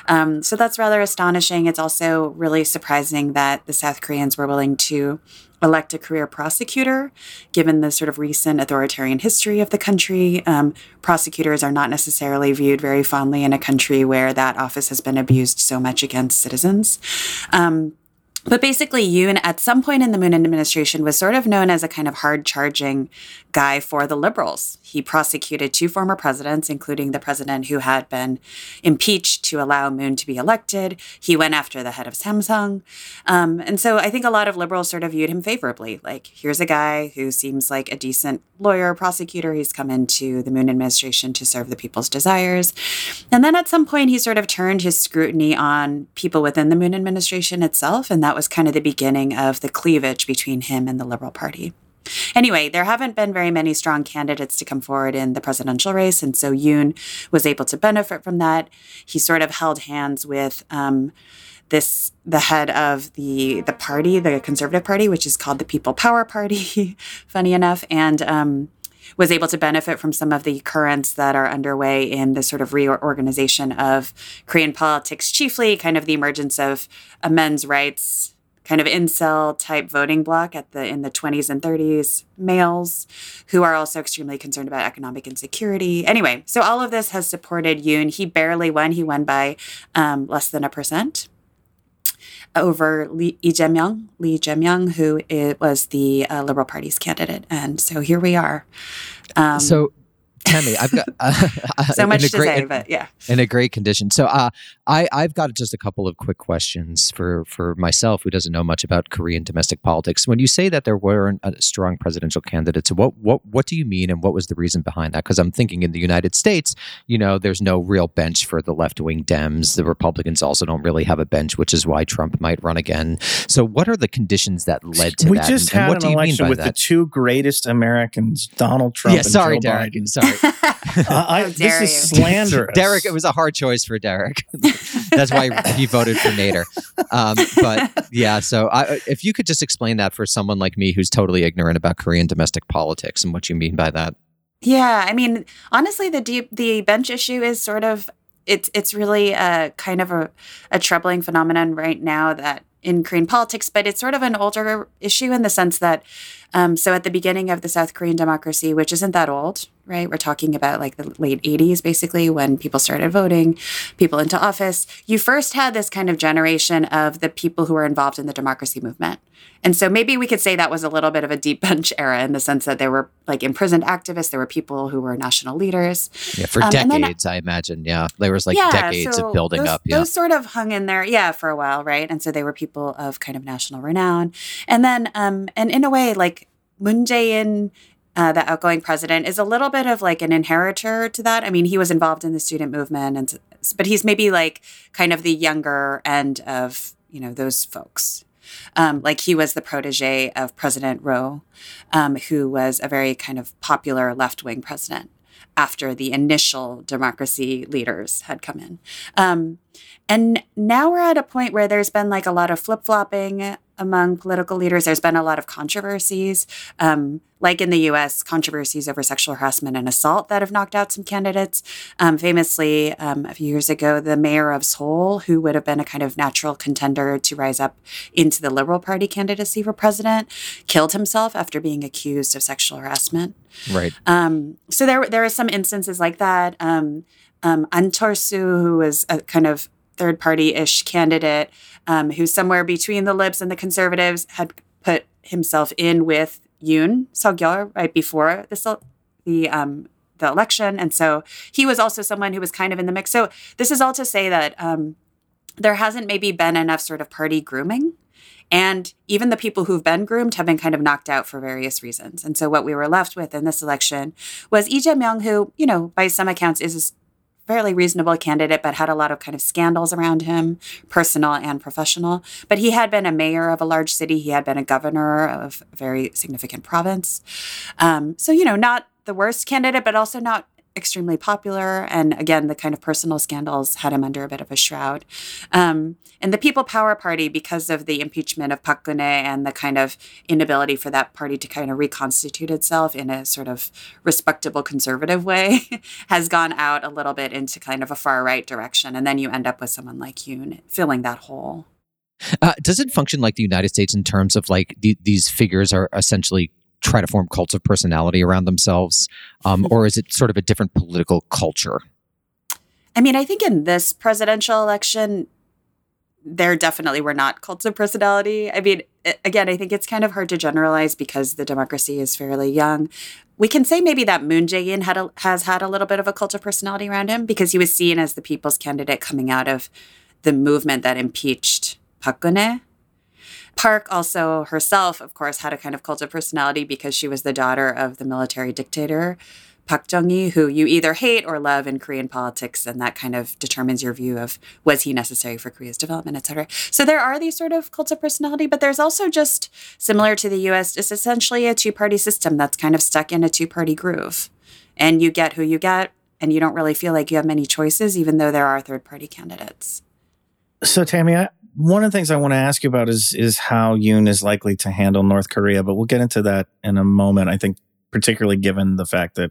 Um, so that's rather astonishing. It's also really surprising that the South Koreans were willing to elect a career prosecutor, given the sort of recent authoritarian history of the country. Um, prosecutors are not necessarily viewed very fondly in a country where that office has been abused so much against citizens. Um, But basically, Yoon, at some point in the Moon administration, was sort of known as a kind of hard charging guy for the liberals. He prosecuted two former presidents, including the president who had been impeached to allow Moon to be elected. He went after the head of Samsung. Um, and so I think a lot of liberals sort of viewed him favorably. Like, here's a guy who seems like a decent lawyer, prosecutor. He's come into the Moon administration to serve the people's desires. And then at some point, he sort of turned his scrutiny on people within the Moon administration itself. And that was kind of the beginning of the cleavage between him and the Liberal Party. Anyway, there haven't been very many strong candidates to come forward in the presidential race. And so Yoon was able to benefit from that. He sort of held hands with um, this the head of the the party, the Conservative Party, which is called the People Power Party, funny enough, and um, was able to benefit from some of the currents that are underway in the sort of reorganization of Korean politics, chiefly kind of the emergence of a men's rights kind of incel type voting bloc at the in the 20s and 30s males who are also extremely concerned about economic insecurity. Anyway so all of this has supported yoon. He barely won. He won by um, less than a percent over Lee Jae-myung, Lee Jae-myung, who it was the uh, Liberal Party's candidate, and so here we are. Um, so Tammy, I've got uh, so much to great, say, but yeah, in a great condition. So, uh, I I've got just a couple of quick questions for for myself who doesn't know much about Korean domestic politics. When you say that there weren't a strong presidential candidates, what what what do you mean, and what was the reason behind that? Because I'm thinking in the United States, you know, there's no real bench for the left wing Dems. The Republicans also don't really have a bench, which is why Trump might run again. So, what are the conditions that led to we that? just and, and had what do an you mean election by with that? the two greatest Americans, Donald Trump yeah, and sorry, Joe Derek. Biden. Sorry. Uh, I, this is you. slanderous. Derek, it was a hard choice for Derek. That's why he voted for Nader. Um, but yeah, so I, if you could just explain that for someone like me who's totally ignorant about Korean domestic politics and what you mean by that. Yeah, I mean, honestly, the deep the bench issue is sort of it's it's really a kind of a, a troubling phenomenon right now that in Korean politics, but it's sort of an older issue in the sense that um, so at the beginning of the South Korean democracy, which isn't that old, right? We're talking about like the late 80s, basically, when people started voting people into office. You first had this kind of generation of the people who were involved in the democracy movement. And so maybe we could say that was a little bit of a deep bench era in the sense that there were like imprisoned activists, there were people who were national leaders. Yeah, for Um, and then- decades, I imagine. Yeah, there was like decades so of building those, up. Yeah, Those sort of hung in there, yeah, for a while, right? And so they were people of kind of national renown. And then, um, and in a way, like Moon Jae-in, uh, the outgoing president, is a little bit of like an inheritor to that. I mean, he was involved in the student movement, and but he's maybe like kind of the younger end of you know those folks. Um, like he was the protege of President Roh, um, who was a very kind of popular left wing president after the initial democracy leaders had come in. Um, and now we're at a point where there's been like a lot of flip flopping among political leaders. There's been a lot of controversies, um, like in the US, controversies over sexual harassment and assault that have knocked out some candidates. Um, famously, um, a few years ago, the mayor of Seoul, who would have been a kind of natural contender to rise up into the Liberal Party candidacy for president, killed himself after being accused of sexual harassment. right. Um, so there, there are some instances like that. Um, um, Ahn Cheol-soo, who was a kind of third party ish candidate, um, who's somewhere between the Libs and the Conservatives, had put himself in with Yoon Suk-yeol right before the the um, the election, and so he was also someone who was kind of in the mix. So this is all to say that um, there hasn't maybe been enough sort of party grooming. And even the people who've been groomed have been kind of knocked out for various reasons. And so what we were left with in this election was Lee Jae-myung, who, you know, by some accounts is fairly reasonable candidate, but had a lot of kind of scandals around him, personal and professional. But he had been a mayor of a large city. He had been a governor of a very significant province. Um, so, you know, not the worst candidate, but also not extremely popular. And again, the kind of personal scandals had him under a bit of a shroud. Um, and the People Power Party, because of the impeachment of Park Geun-hye and the kind of inability for that party to kind of reconstitute itself in a sort of respectable conservative way, has gone out a little bit into kind of a far right direction. And then you end up with someone like Yoon filling that hole. Uh, does it function like the United States in terms of like the, these figures are essentially try to form cults of personality around themselves, um, or is it sort of a different political culture? I mean, I think in this presidential election, there definitely were not cults of personality. I mean, again, I think it's kind of hard to generalize because the democracy is fairly young. We can say maybe that Moon Jae-in had a, has had a little bit of a cult of personality around him because he was seen as the people's candidate coming out of the movement that impeached Park Geun-hye. Park also herself, of course, had a kind of cult of personality because she was the daughter of the military dictator Park Chung-hee, who you either hate or love in Korean politics, and that kind of determines your view of was he necessary for Korea's development, et cetera. So there are these sort of cults of personality, but there's also just similar to the U.S. It's essentially a two-party system that's kind of stuck in a two-party groove, and you get who you get, and you don't really feel like you have many choices, even though there are third-party candidates. So, Tammy, one of the things I want to ask you about is is how Yoon is likely to handle North Korea, but we'll get into that in a moment. I think, particularly given the fact that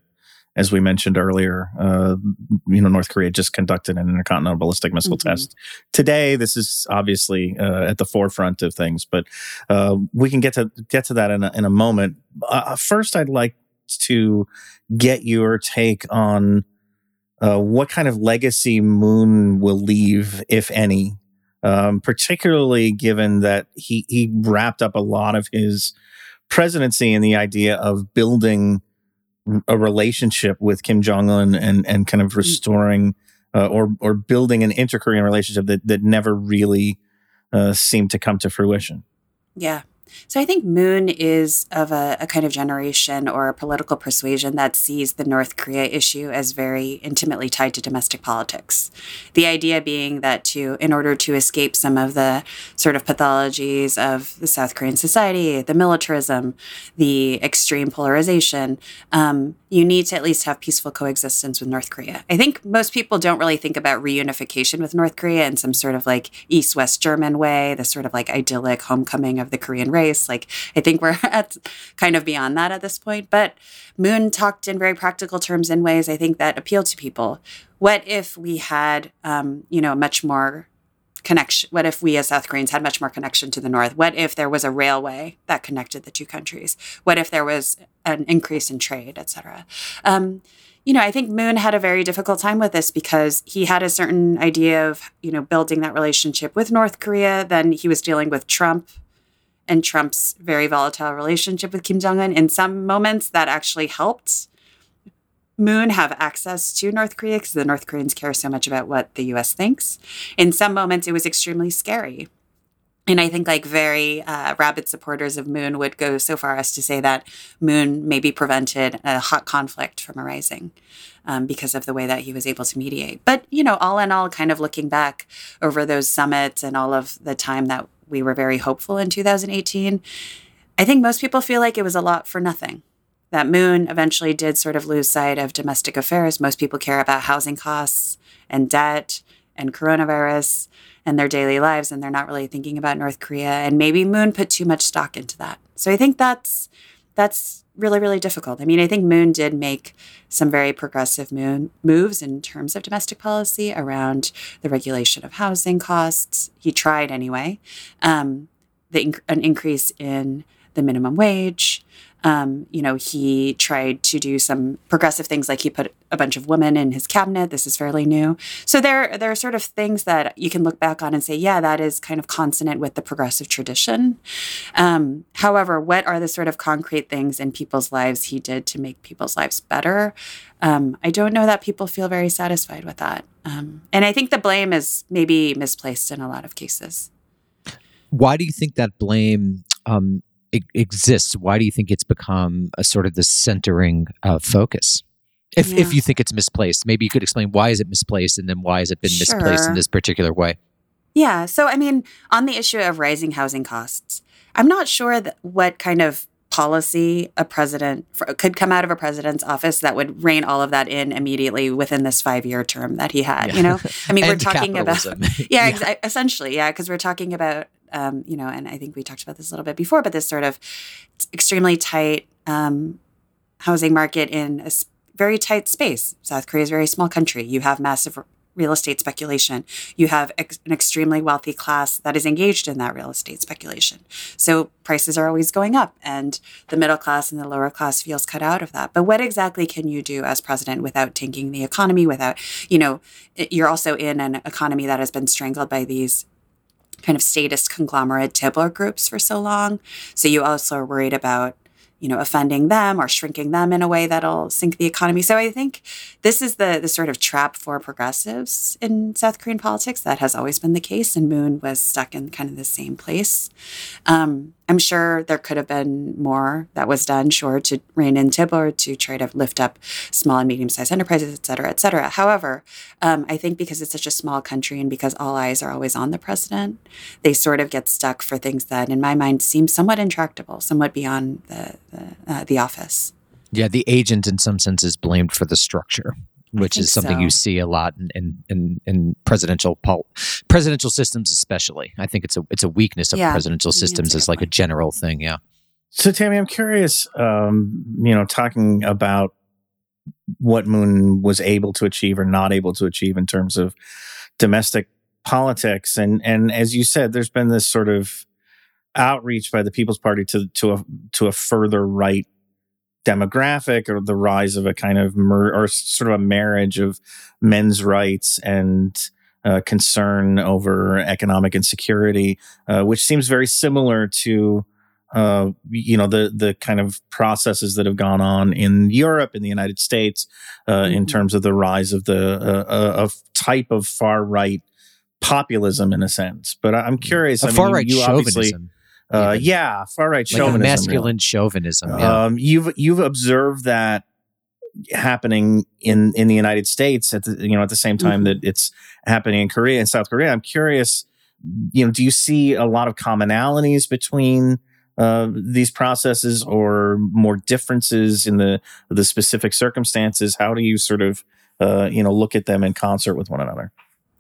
as we mentioned earlier, uh, you know, North Korea just conducted an intercontinental ballistic missile mm-hmm. test today. This is obviously uh, at the forefront of things, but uh, we can get to get to that in a, in a moment. Uh, first, I'd like to get your take on uh, what kind of legacy Moon will leave, if any. Um, particularly given that he he wrapped up a lot of his presidency in the idea of building a relationship with Kim Jong Un and and kind of mm. restoring uh, or or building an inter-Korean relationship that that never really uh, seemed to come to fruition. Yeah, so I think Moon is of a, a, kind of generation or a political persuasion that sees the North Korea issue as very intimately tied to domestic politics. The idea being that to in order to escape some of the sort of pathologies of the South Korean society, the militarism, the extreme polarization, um, you need to at least have peaceful coexistence with North Korea. I think most people don't really think about reunification with North Korea in some sort of like East West German way, the sort of like idyllic homecoming of the Korean race. Like, I think we're at kind of beyond that at this point. But Moon talked in very practical terms in ways I think that appealed to people. What if we had, um, you know, much more connection? What if we as South Koreans had much more connection to the North? What if there was a railway that connected the two countries? What if there was an increase in trade, et cetera? Um, you know, I think Moon had a very difficult time with this because he had a certain idea of, you know, building that relationship with North Korea. Then he was dealing with Trump and Trump's very volatile relationship with Kim Jong un. In some moments, that actually helped Moon have access to North Korea because the North Koreans care so much about what the US thinks. In some moments, it was extremely scary. And I think like very uh, rabid supporters of Moon would go so far as to say that Moon maybe prevented a hot conflict from arising um, because of the way that he was able to mediate. But, you know, all in all, kind of looking back over those summits and all of the time that we were very hopeful in 2018, I think most people feel like it was a lot for nothing that Moon eventually did sort of lose sight of domestic affairs. Most people care about housing costs and debt and coronavirus and their daily lives, and they're not really thinking about North Korea. And maybe Moon put too much stock into that. So I think that's that's really really difficult. I mean, I think Moon did make some very progressive moon moves in terms of domestic policy around the regulation of housing costs. He tried anyway. Um, the an increase in the minimum wage. Um, you know, he tried to do some progressive things, like he put a bunch of women in his cabinet. This is fairly new. So there, there are sort of things that you can look back on and say, yeah, that is kind of consonant with the progressive tradition. Um, however, what are the sort of concrete things in people's lives he did to make people's lives better? Um, I don't know that people feel very satisfied with that. Um, and I think the blame is maybe misplaced in a lot of cases. Why do you think that blame um, exists, why do you think it's become a sort of the centering uh, focus? If, yeah. if you think it's misplaced, maybe you could explain why is it misplaced and then why has it been sure. misplaced in this particular way? Yeah. So, I mean, on the issue of rising housing costs, I'm not sure that what kind of policy a president for, could come out of a president's office that would rein all of that in immediately within this five year term that he had. Yeah. You know, I mean, we're talking about yeah, yeah. Ex- essentially, yeah, because we're talking about um, you know, and I think we talked about this a little bit before, but this sort of extremely tight um, housing market in a very tight space. South Korea is a very small country. You have massive real estate speculation. You have ex- an extremely wealthy class that is engaged in that real estate speculation. So prices are always going up, and the middle class and the lower class feels cut out of that. But what exactly can you do as president without tanking the economy? Without, you know, you're also in an economy that has been strangled by these kind of statist conglomerate chaebol groups for so long. So you also are worried about you know, offending them or shrinking them in a way that'll sink the economy. So I think this is the the sort of trap for progressives in South Korean politics. That has always been the case, and Moon was stuck in kind of the same place. Um, I'm sure there could have been more that was done, sure, to rein in chaebol, to try to lift up small and medium sized enterprises, et cetera, et cetera. However, um, I think because it's such a small country and because all eyes are always on the president, they sort of get stuck for things that, in my mind, seem somewhat intractable, somewhat beyond the, the, uh, the office. Yeah, the agent in some sense is blamed for the structure which is something so. you see a lot in in, in, in presidential pol- presidential systems, especially. I think it's a it's a weakness of Yeah, presidential systems that's as good like a general thing. Yeah. So, Tammy, I'm curious, um, you know, talking about what Moon was able to achieve or not able to achieve in terms of domestic politics. And, and as you said, there's been this sort of outreach by the People's Party to, to a, to a further right demographic or the rise of a kind of mer- or sort of a marriage of men's rights and uh, concern over economic insecurity, uh, which seems very similar to uh, you know the the kind of processes that have gone on in Europe, in the United States, uh, in Mhm. terms of the rise of the uh, uh, of type of far right populism, in a sense. But I'm curious. A I mean, far you- right you obviously, chauvinism. Uh, yeah, far right like chauvinism. masculine chauvinism. Yeah. Um, you've you've observed that happening in in the United States at the you know at the same time Mhm. that it's happening in Korea and South Korea. I'm curious, you know, do you see a lot of commonalities between uh, these processes or more differences in the the specific circumstances? How do you sort of uh, you know look at them in concert with one another?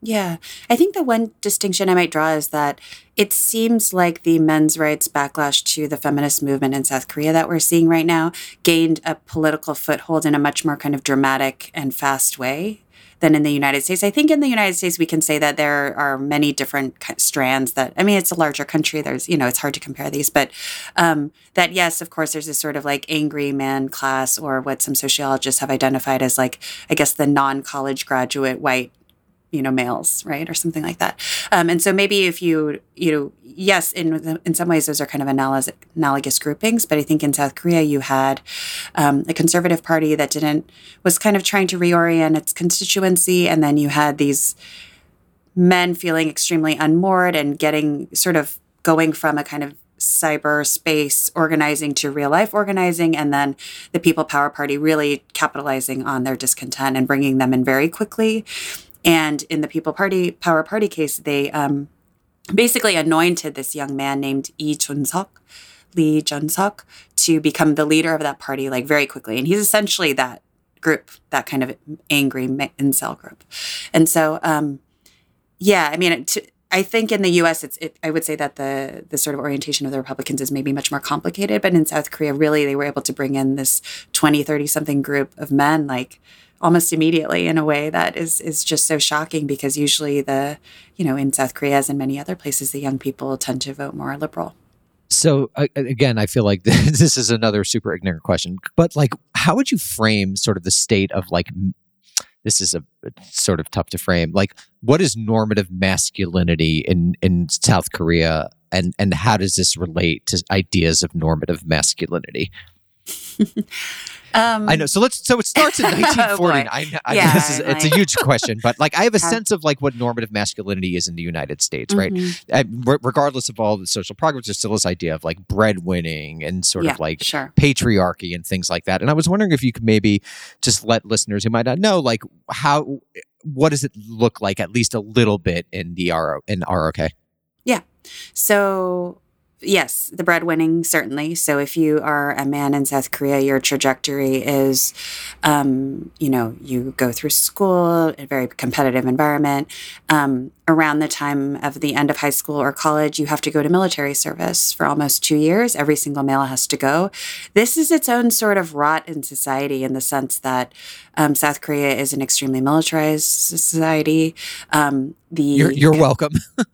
Yeah. I think the one distinction I might draw is that it seems like the men's rights backlash to the feminist movement in South Korea that we're seeing right now gained a political foothold in a much more kind of dramatic and fast way than in the United States. I think in the United States, we can say that there are many different strands that, I mean, it's a larger country. There's, you know, it's hard to compare these, but um, that, yes, of course, there's this sort of like angry man class or what some sociologists have identified as like, I guess, the non college graduate white you know males right or something like that. Um, and so maybe if you you know yes in in some ways those are kind of analogous, analogous groupings but i think in south korea you had um, a conservative party that didn't was kind of trying to reorient its constituency and then you had these men feeling extremely unmoored and getting sort of going from a kind of cyberspace organizing to real life organizing and then the people power party really capitalizing on their discontent and bringing them in very quickly and in the People Party Power Party case, they um, basically anointed this young man named Lee Chun Suk, Lee Jun Suk, to become the leader of that party like very quickly. And he's essentially that group, that kind of angry incel group. And so, um, yeah, I mean, to, I think in the U.S., it's it, I would say that the the sort of orientation of the Republicans is maybe much more complicated. But in South Korea, really, they were able to bring in this 20, 30 something group of men, like almost immediately in a way that is is just so shocking because usually the you know in South Korea as in many other places the young people tend to vote more liberal. So uh, again, I feel like this is another super ignorant question, but like, how would you frame sort of the state of like? This is a sort of tough to frame. Like, what is normative masculinity in in South Korea, and and how does this relate to ideas of normative masculinity? Um, I know. So let's. So it starts in Oh, 1940. boy. I, I, Yeah, this is it's a huge question, but like I have a sense of like what normative masculinity is in the United States, right? mhm. Uh, re- regardless of all the social progress, there's still this idea of like breadwinning and sort yeah, of like sure. patriarchy and things like that. And I was wondering if you could maybe just let listeners who might not know, like how, what does it look like at least a little bit in the RO in ROK? Yeah. So, yes, the breadwinning, certainly. So, if you are a man in South Korea, your trajectory is, um, you know, you go through school, a very competitive environment. Um, around the time of the end of high school or college, you have to go to military service for almost two years. Every single male has to go. This is its own sort of rot in society in the sense that um, South Korea is an extremely militarized society. Um, the You're, you're welcome.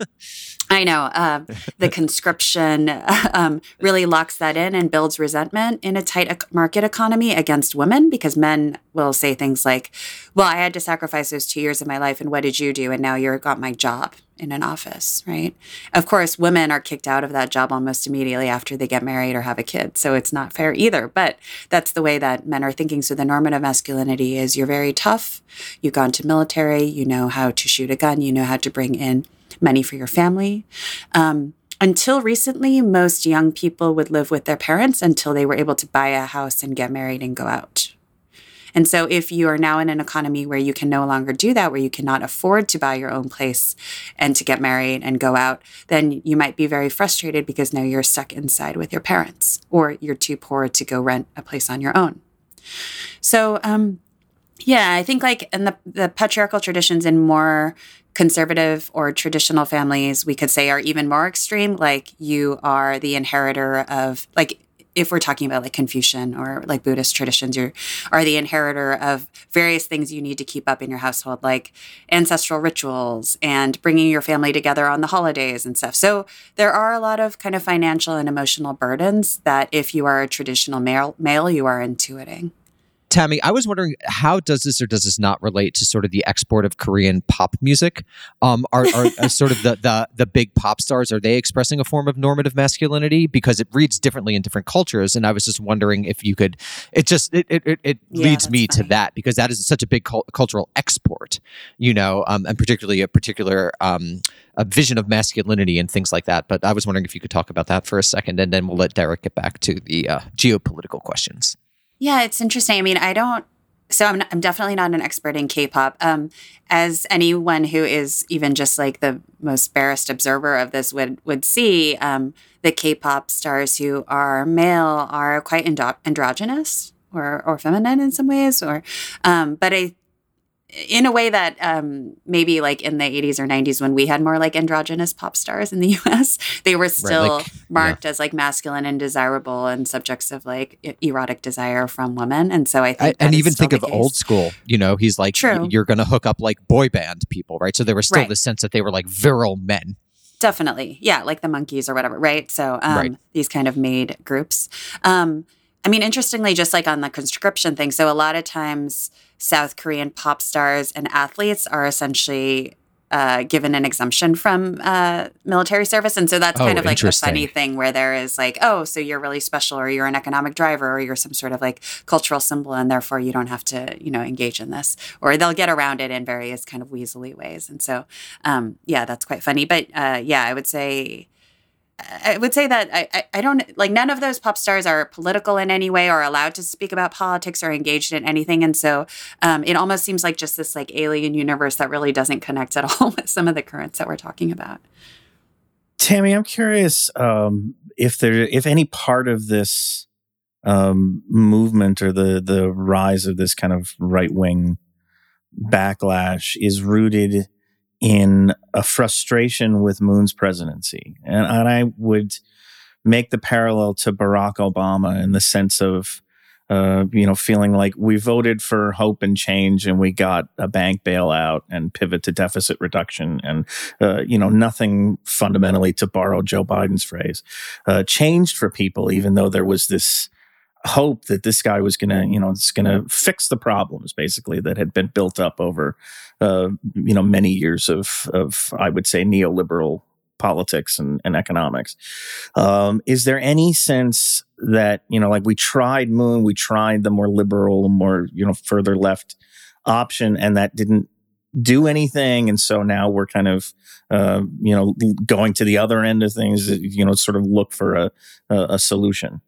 I know. Uh, the conscription um, really locks that in and builds resentment in a tight market economy against women because men will say things like, Well, I had to sacrifice those two years of my life, and what did you do? And now you've got my job in an office, right? Of course, women are kicked out of that job almost immediately after they get married or have a kid. So it's not fair either. But that's the way that men are thinking. So the normative masculinity is you're very tough, you've gone to military, you know how to shoot a gun, you know how to bring in money for your family. Um, until recently, most young people would live with their parents until they were able to buy a house and get married and go out. And so, if you are now in an economy where you can no longer do that, where you cannot afford to buy your own place and to get married and go out, then you might be very frustrated because now you're stuck inside with your parents or you're too poor to go rent a place on your own. So, um, yeah, I think like in the, the patriarchal traditions in more conservative or traditional families, we could say are even more extreme. Like you are the inheritor of like if we're talking about like Confucian or like Buddhist traditions, you are the inheritor of various things you need to keep up in your household, like ancestral rituals and bringing your family together on the holidays and stuff. So there are a lot of kind of financial and emotional burdens that if you are a traditional male, male you are intuiting. Tammy, I was wondering how does this or does this not relate to sort of the export of Korean pop music? Um, are, are, sort of the, the the big pop stars are they expressing a form of normative masculinity because it reads differently in different cultures? And I was just wondering if you could. It just it it, it yeah, leads me funny. to that because that is such a big cult- cultural export, you know, um, and particularly a particular um, a vision of masculinity and things like that. But I was wondering if you could talk about that for a second, and then we'll let Derek get back to the uh, geopolitical questions. Yeah, it's interesting. I mean, I don't. So I'm, not, I'm definitely not an expert in K-pop. Um, as anyone who is even just like the most barest observer of this would would see, um, the K-pop stars who are male are quite androgynous or or feminine in some ways. Or, um, but I in a way that um, maybe like in the 80s or 90s when we had more like androgynous pop stars in the US, they were still right, like, marked yeah. as like masculine and desirable and subjects of like erotic desire from women. And so I think, I, and even think of case. old school, you know, he's like, True. you're going to hook up like boy band people, right? So there was still right. the sense that they were like virile men. Definitely. Yeah. Like the Monkees or whatever. Right. So um, right. these kind of made groups. Um, I mean, interestingly, just like on the conscription thing, so a lot of times South Korean pop stars and athletes are essentially uh, given an exemption from uh, military service. And so that's oh, kind of like a funny thing where there is like, oh, so you're really special or you're an economic driver or you're some sort of like cultural symbol and therefore you don't have to, you know, engage in this. Or they'll get around it in various kind of weaselly ways. And so, um, yeah, that's quite funny. But uh, yeah, I would say I would say that I, I don't like none of those pop stars are political in any way or allowed to speak about politics or engaged in anything. And so um, it almost seems like just this like alien universe that really doesn't connect at all with some of the currents that we're talking about. Tammy, I'm curious um, if there, if any part of this um, movement or the the rise of this kind of right wing backlash is rooted in a frustration with Moon's presidency. And, and I would make the parallel to Barack Obama in the sense of, uh, you know, feeling like we voted for hope and change and we got a bank bailout and pivot to deficit reduction and, uh, you know, nothing fundamentally, to borrow Joe Biden's phrase, uh, changed for people, even though there was this hope that this guy was going to, you know, it's going to fix the problems basically that had been built up over, uh, you know, many years of, of, I would say, neoliberal politics and, and economics. Um, is there any sense that, you know, like we tried Moon, we tried the more liberal, more, you know, further left option, and that didn't do anything. And so now we're kind of, uh, you know, going to the other end of things, you know, sort of look for a, a, a solution.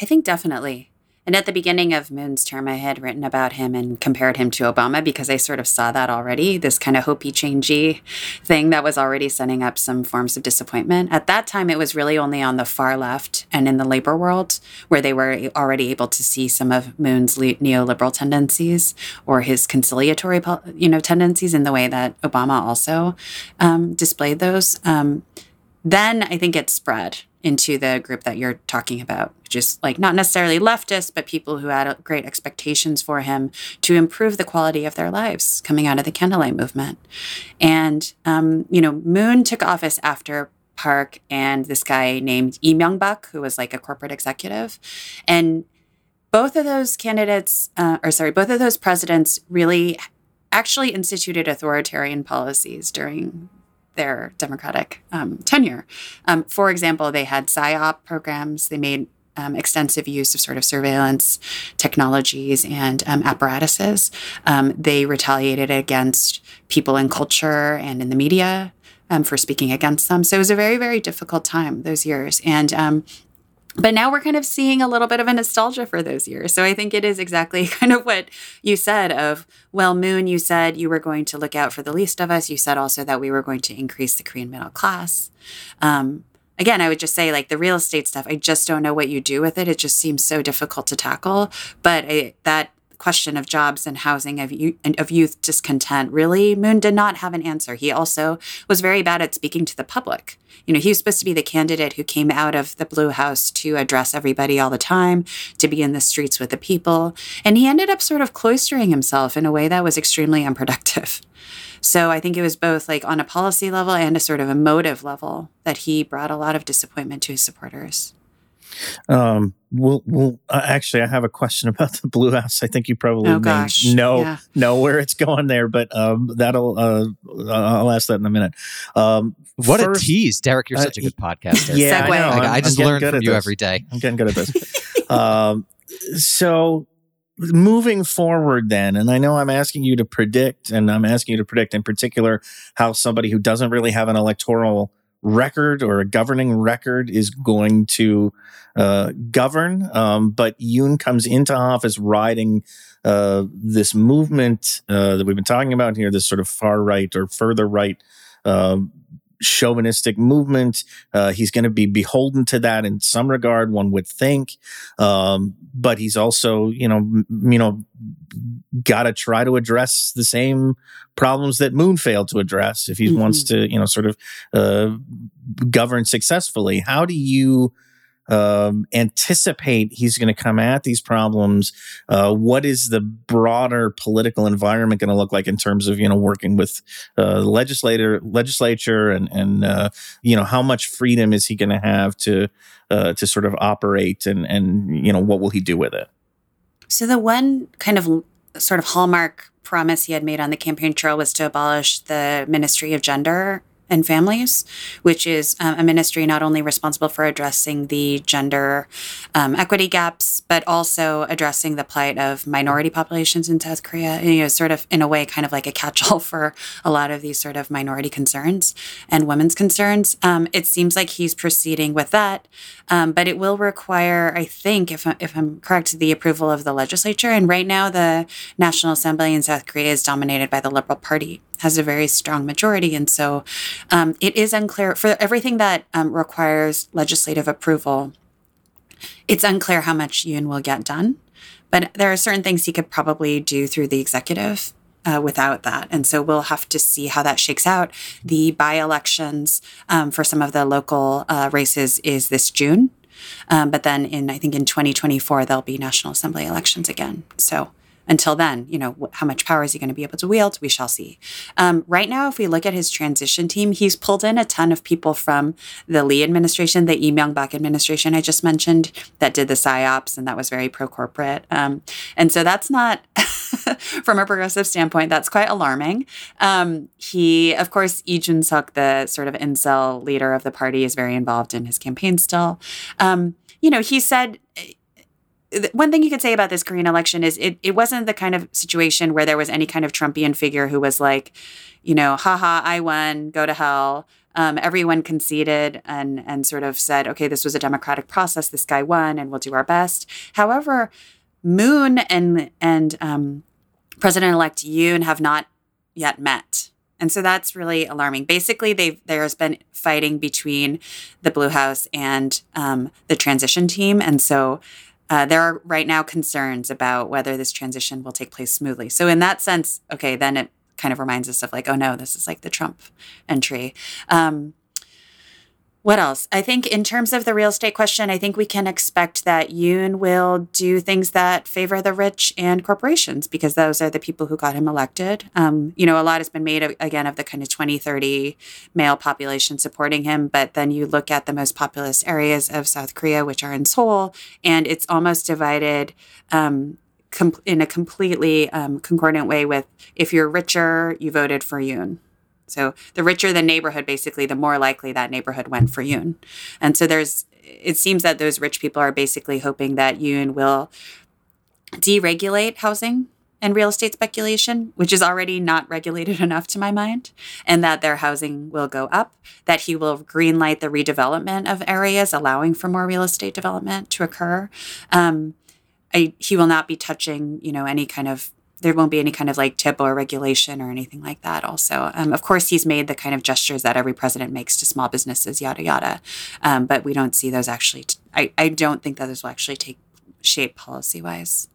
I think definitely. And at the beginning of Moon's term, I had written about him and compared him to Obama because I sort of saw that already, this kind of hopey changey thing that was already setting up some forms of disappointment. At that time, it was really only on the far left and in the labor world where they were already able to see some of Moon's neoliberal tendencies or his conciliatory, you know, tendencies in the way that Obama also um, displayed those. Um, then I think it spread into the group that you're talking about, just like not necessarily leftists but people who had great expectations for him to improve the quality of their lives coming out of the candlelight movement. And, um, you know, Moon took office after Park and this guy named Lee Myung-bak, who was like a corporate executive. And both of those candidates, uh, or sorry, both of those presidents really actually instituted authoritarian policies during their democratic um, tenure. Um, for example, they had PSYOP programs. They made um, extensive use of sort of surveillance technologies and um, apparatuses. Um, they retaliated against people in culture and in the media um, for speaking against them. So it was a very, very difficult time those years. And but now we're kind of seeing a little bit of a nostalgia for those years. So I think it is exactly kind of what you said of, well, Moon, you said you were going to look out for the least of us. You said also that we were going to increase the Korean middle class. Um, again, I would just say like the real estate stuff, I just don't know what you do with it. It just seems so difficult to tackle. But I, that question of jobs and housing of youth, of youth discontent, really, Moon did not have an answer. He also was very bad at speaking to the public. You know, he was supposed to be the candidate who came out of the Blue House to address everybody all the time, to be in the streets with the people. And he ended up sort of cloistering himself in a way that was extremely unproductive. So I think it was both like on a policy level and a sort of emotive level that he brought a lot of disappointment to his supporters. Um, well, well, uh, actually, I have a question about the Blue House. I think you probably oh, gosh. know yeah. know where it's going there, but um, that'll uh, I'll ask that in a minute. Um, what first, a tease, Derek! You're such a good podcaster. Yeah, I, know, I, I just learn from you this. every day. I'm getting good at this. um, so moving forward then and i know i'm asking you to predict and i'm asking you to predict in particular how somebody who doesn't really have an electoral record or a governing record is going to uh, govern. Um, but Yoon comes into office riding uh, this movement uh, that we've been talking about here, this sort of far right or further right um, chauvinistic movement. Uh, he's going to be beholden to that in some regard, one would think. Um, but he's also, you know, m- you know, got to try to address the same problems that Moon failed to address if he mm-hmm. wants to, you know, sort of uh, govern successfully. How do you? Um, anticipate he's going to come at these problems? Uh, what is the broader political environment going to look like in terms of you know working with uh, legislator legislature and and uh, you know how much freedom is he going to have to uh, to sort of operate and and you know what will he do with it? So the one kind of sort of hallmark promise he had made on the campaign trail was to abolish the Ministry of Gender and families, which is um, a ministry not only responsible for addressing the gender um, equity gaps, but also addressing the plight of minority populations in South Korea. You know, sort of in a way, kind of like a catch-all for a lot of these sort of minority concerns and women's concerns. Um, it seems like he's proceeding with that, um, but it will require, I think, if if I'm correct, the approval of the legislature. And right now, the National Assembly in South Korea is dominated by the Liberal Party has a very strong majority. And so um, it is unclear for everything that um, requires legislative approval. It's unclear how much Yoon will get done, but there are certain things he could probably do through the executive. Uh, without that. And so we'll have to see how that shakes out. The by elections um, for some of the local uh, races is this June. Um, but then in, I think in 2024, there'll be National Assembly elections again. So until then, you know, how much power is he going to be able to wield? We shall see. Um, right now, if we look at his transition team, he's pulled in a ton of people from the Lee administration, the Lee Myung-bak administration I just mentioned, that did the psyops, and that was very pro-corporate. Um, and so that's not, from a progressive standpoint, that's quite alarming. Um, he, of course, Lee Jun-suk, the sort of incel leader of the party, is very involved in his campaign still. Um, you know, he said one thing you could say about this Korean election is it, it wasn't the kind of situation where there was any kind of Trumpian figure who was like, you know, haha, I won, go to hell. Um, everyone conceded and and sort of said, okay, this was a democratic process. This guy won, and we'll do our best. However, Moon and and um, President-elect Yoon have not yet met. And so that's really alarming. Basically, they there's been fighting between the Blue House and um, the transition team, and so uh, there are right now concerns about whether this transition will take place smoothly. So, in that sense, okay, then it kind of reminds us of like, oh no, this is like the Trump entry. Um, What else? I think in terms of the real estate question, I think we can expect that Yoon will do things that favor the rich and corporations because those are the people who got him elected. Um, you know, a lot has been made of, again of the kind of 2030 male population supporting him, but then you look at the most populous areas of South Korea, which are in Seoul, and it's almost divided um, com- in a completely um, concordant way with if you're richer, you voted for Yoon. So the richer the neighborhood, basically, the more likely that neighborhood went for Yoon. And so there's, it seems that those rich people are basically hoping that Yoon will deregulate housing and real estate speculation, which is already not regulated enough to my mind, and that their housing will go up, that he will greenlight the redevelopment of areas, allowing for more real estate development to occur. Um, I, he will not be touching, you know, any kind of there won't be any kind of like tip or regulation or anything like that also. Um, of course he's made the kind of gestures that every president makes to small businesses yada yada. Um, but we don't see those actually t- I, I don't think that those will actually take shape policy wise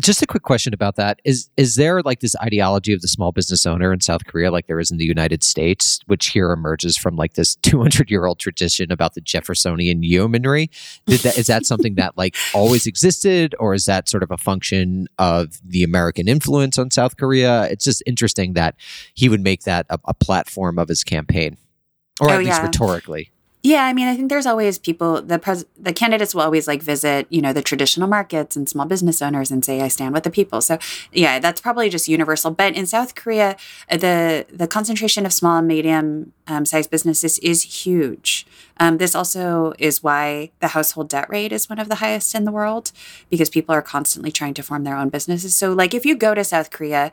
just a quick question about that. Is is there like this ideology of the small business owner in south korea like there is in the united states which here emerges from like this 200 year old tradition about the jeffersonian yeomanry? Did that, is that something that like always existed or is that sort of a function of the american influence on south korea? It's just interesting that he would make that a, a platform of his campaign or Oh, at least yeah. rhetorically Yeah, I mean, I think there's always people. The pres, the candidates will always like visit, you know, the traditional markets and small business owners and say, "I stand with the people." So, yeah, that's probably just universal. But in South Korea, uh, the the concentration of small and medium um, sized businesses is huge. Um, this also is why the household debt rate is one of the highest in the world because people are constantly trying to form their own businesses. So, like, if you go to South Korea,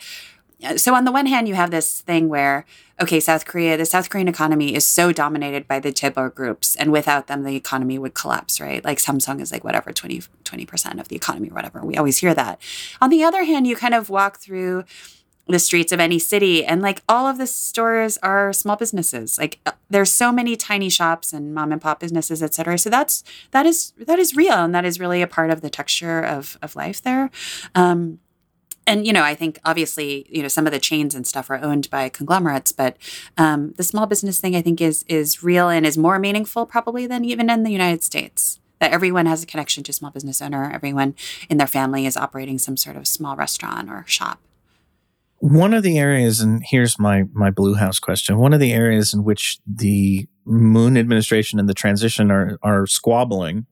so on the one hand you have this thing where okay south korea the south korean economy is so dominated by the chaebol groups and without them the economy would collapse right? Like samsung is like whatever 20, 20% of the economy or whatever. We always hear that. On the other hand you kind of walk through the streets of any city and like all of the stores are small businesses. Like uh, there's so many tiny shops and mom and pop businesses et cetera. So that's that is that is real and that is really a part of the texture of of life there. Um, and you know i think obviously you know some of the chains and stuff are owned by conglomerates but um, the small business thing i think is is real and is more meaningful probably than even in the united states that everyone has a connection to a small business owner everyone in their family is operating some sort of small restaurant or shop One of the areas, and here's my my Blue House question. One of the areas in which the Moon administration and the transition are are squabbling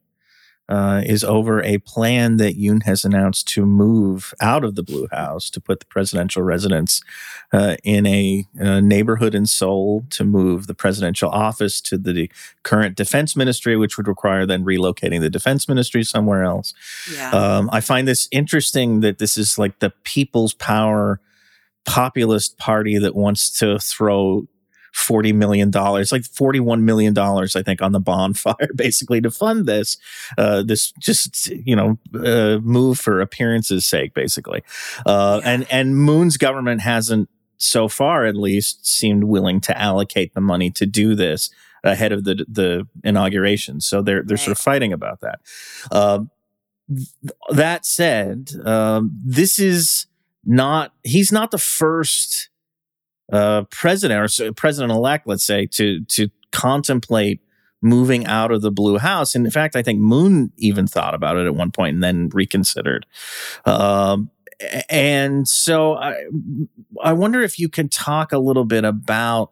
uh, is over a plan that Yoon has announced to move out of the Blue House to put the presidential residence uh, in a, uh neighborhood in Seoul to move the presidential office to the current defense ministry, which would require then relocating the defense ministry somewhere else. yeah Um, I find this interesting that this is like the people's power populist party that wants to throw $40 million, like $41 million, I think, on the bonfire, basically to fund this, uh, this just, you know, uh, move for appearances sake, basically. Uh, and, and Moon's government hasn't, so far at least, seemed willing to allocate the money to do this ahead of the, the inauguration. So they're, they're sort of fighting about that. Um, that said, um, this is not, he's not the first uh, president or president elect, let's say, to, to contemplate moving out of the blue house. And in fact, I think Moon even thought about it at one point and then reconsidered. Um, and so I, I wonder if you can talk a little bit about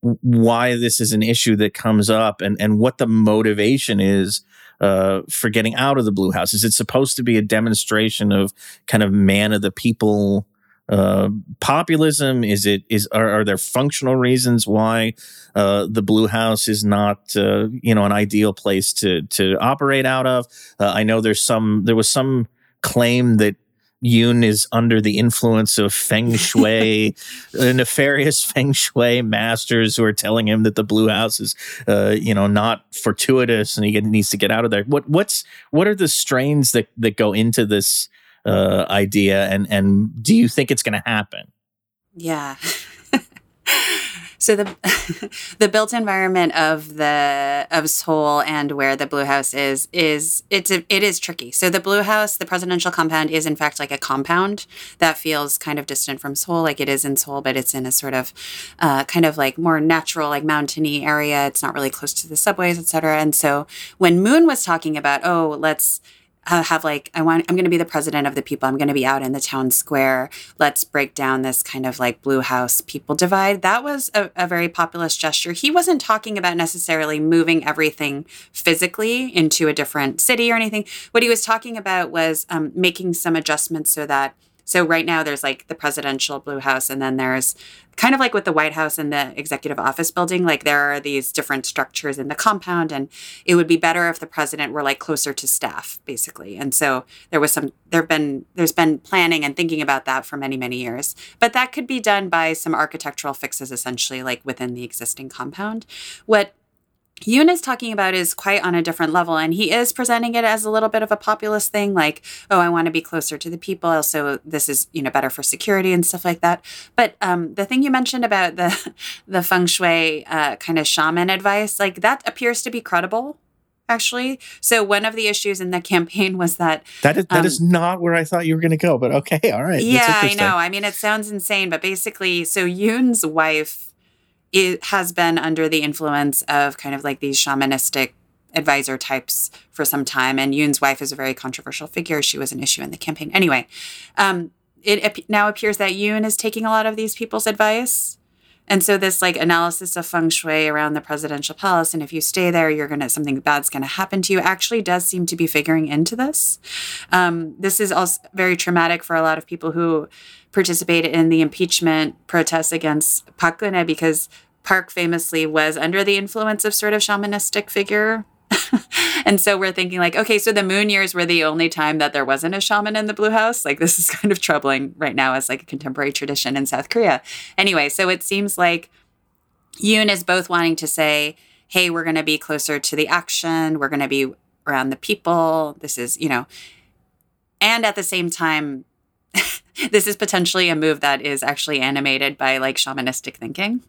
why this is an issue that comes up and, and what the motivation is uh, for getting out of the blue house? Is it supposed to be a demonstration of kind of man of the people uh, populism? Is it is are, are there functional reasons why uh, the blue house is not uh, you know an ideal place to to operate out of? Uh, I know there's some there was some claim that Yoon is under the influence of feng shui, uh, nefarious feng shui masters who are telling him that the blue house is, uh, you know, not fortuitous and he needs to get out of there. What what's what are the strains that that go into this uh, idea, and and do you think it's going to happen? Yeah. So the the built environment of the of Seoul and where the Blue House is is it's a, it is tricky. So the Blue House, the presidential compound, is in fact like a compound that feels kind of distant from Seoul, like it is in Seoul, but it's in a sort of uh, kind of like more natural, like mountainy area. It's not really close to the subways, et cetera. And so when Moon was talking about, oh, let's have like I want I'm going to be the president of the people. I'm going to be out in the town square. Let's break down this kind of like blue house people divide. That was a, a very populist gesture. He wasn't talking about necessarily moving everything physically into a different city or anything. What he was talking about was um, making some adjustments so that so right now there's like the presidential blue house and then there's kind of like with the White House and the executive office building, like there are these different structures in the compound and it would be better if the president were like closer to staff basically. And so there was some there've been there's been planning and thinking about that for many many years. But that could be done by some architectural fixes essentially like within the existing compound. What Yoon is talking about is quite on a different level, and he is presenting it as a little bit of a populist thing, like, oh, I want to be closer to the people. Also, this is you know better for security and stuff like that. But um, the thing you mentioned about the the feng shui uh, kind of shaman advice, like that appears to be credible. Actually, so one of the issues in the campaign was that That is that Um, is not where I thought you were going to go, but okay, all right. Yeah, I know. I mean, it sounds insane, but basically, so Yoon's wife it has been under the influence of kind of like these shamanistic advisor types for some time, and Yoon's wife is a very controversial figure. She was an issue in the campaign. Anyway, um, it now appears that Yoon is taking a lot of these people's advice. And so this like analysis of feng shui around the presidential palace, and if you stay there, you're gonna something bad's gonna happen to you. Actually, does seem to be figuring into this. Um, this is also very traumatic for a lot of people who participated in the impeachment protests against Park Geun-hye because Park famously was under the influence of sort of shamanistic figure. and so we're thinking like, okay, so the moon years were the only time that there wasn't a shaman in the blue house. Like this is kind of troubling right now as like a contemporary tradition in South Korea. Anyway, so it seems like Yoon is both wanting to say, hey, we're going to be closer to the action, we're going to be around the people. This is, you know, and at the same time, this is potentially a move that is actually animated by like shamanistic thinking.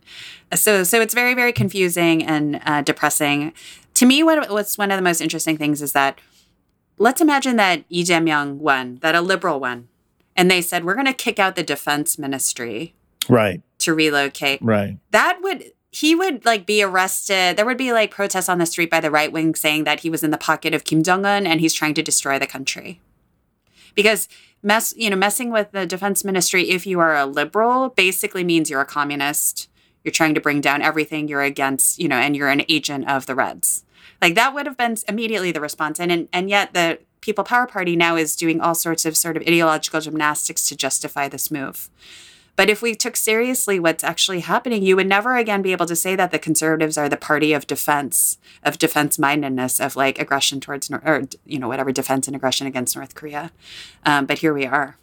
So, so it's very, very confusing and uh, depressing. To me, what, what's one of the most interesting things is that let's imagine that Lee Jae-myung won, that a liberal won, and they said we're going to kick out the defense ministry Right, to relocate right. that would he would like be arrested. There would be like protests on the street by the right wing saying that he was in the pocket of Kim Jong Un and he's trying to destroy the country. Because mess, you know, messing with the defense ministry if you are a liberal basically means you're a communist. You're trying to bring down everything you're against, you know, and you're an agent of the Reds. Like that would have been immediately the response. And and, and yet the People Power Party now is doing all sorts of sort of ideological gymnastics to justify this move. But if we took seriously what's actually happening, you would never again be able to say that the conservatives are the party of defense, of defense mindedness, of like aggression towards, or, you know, whatever defense and aggression against North Korea. Um, but here we are.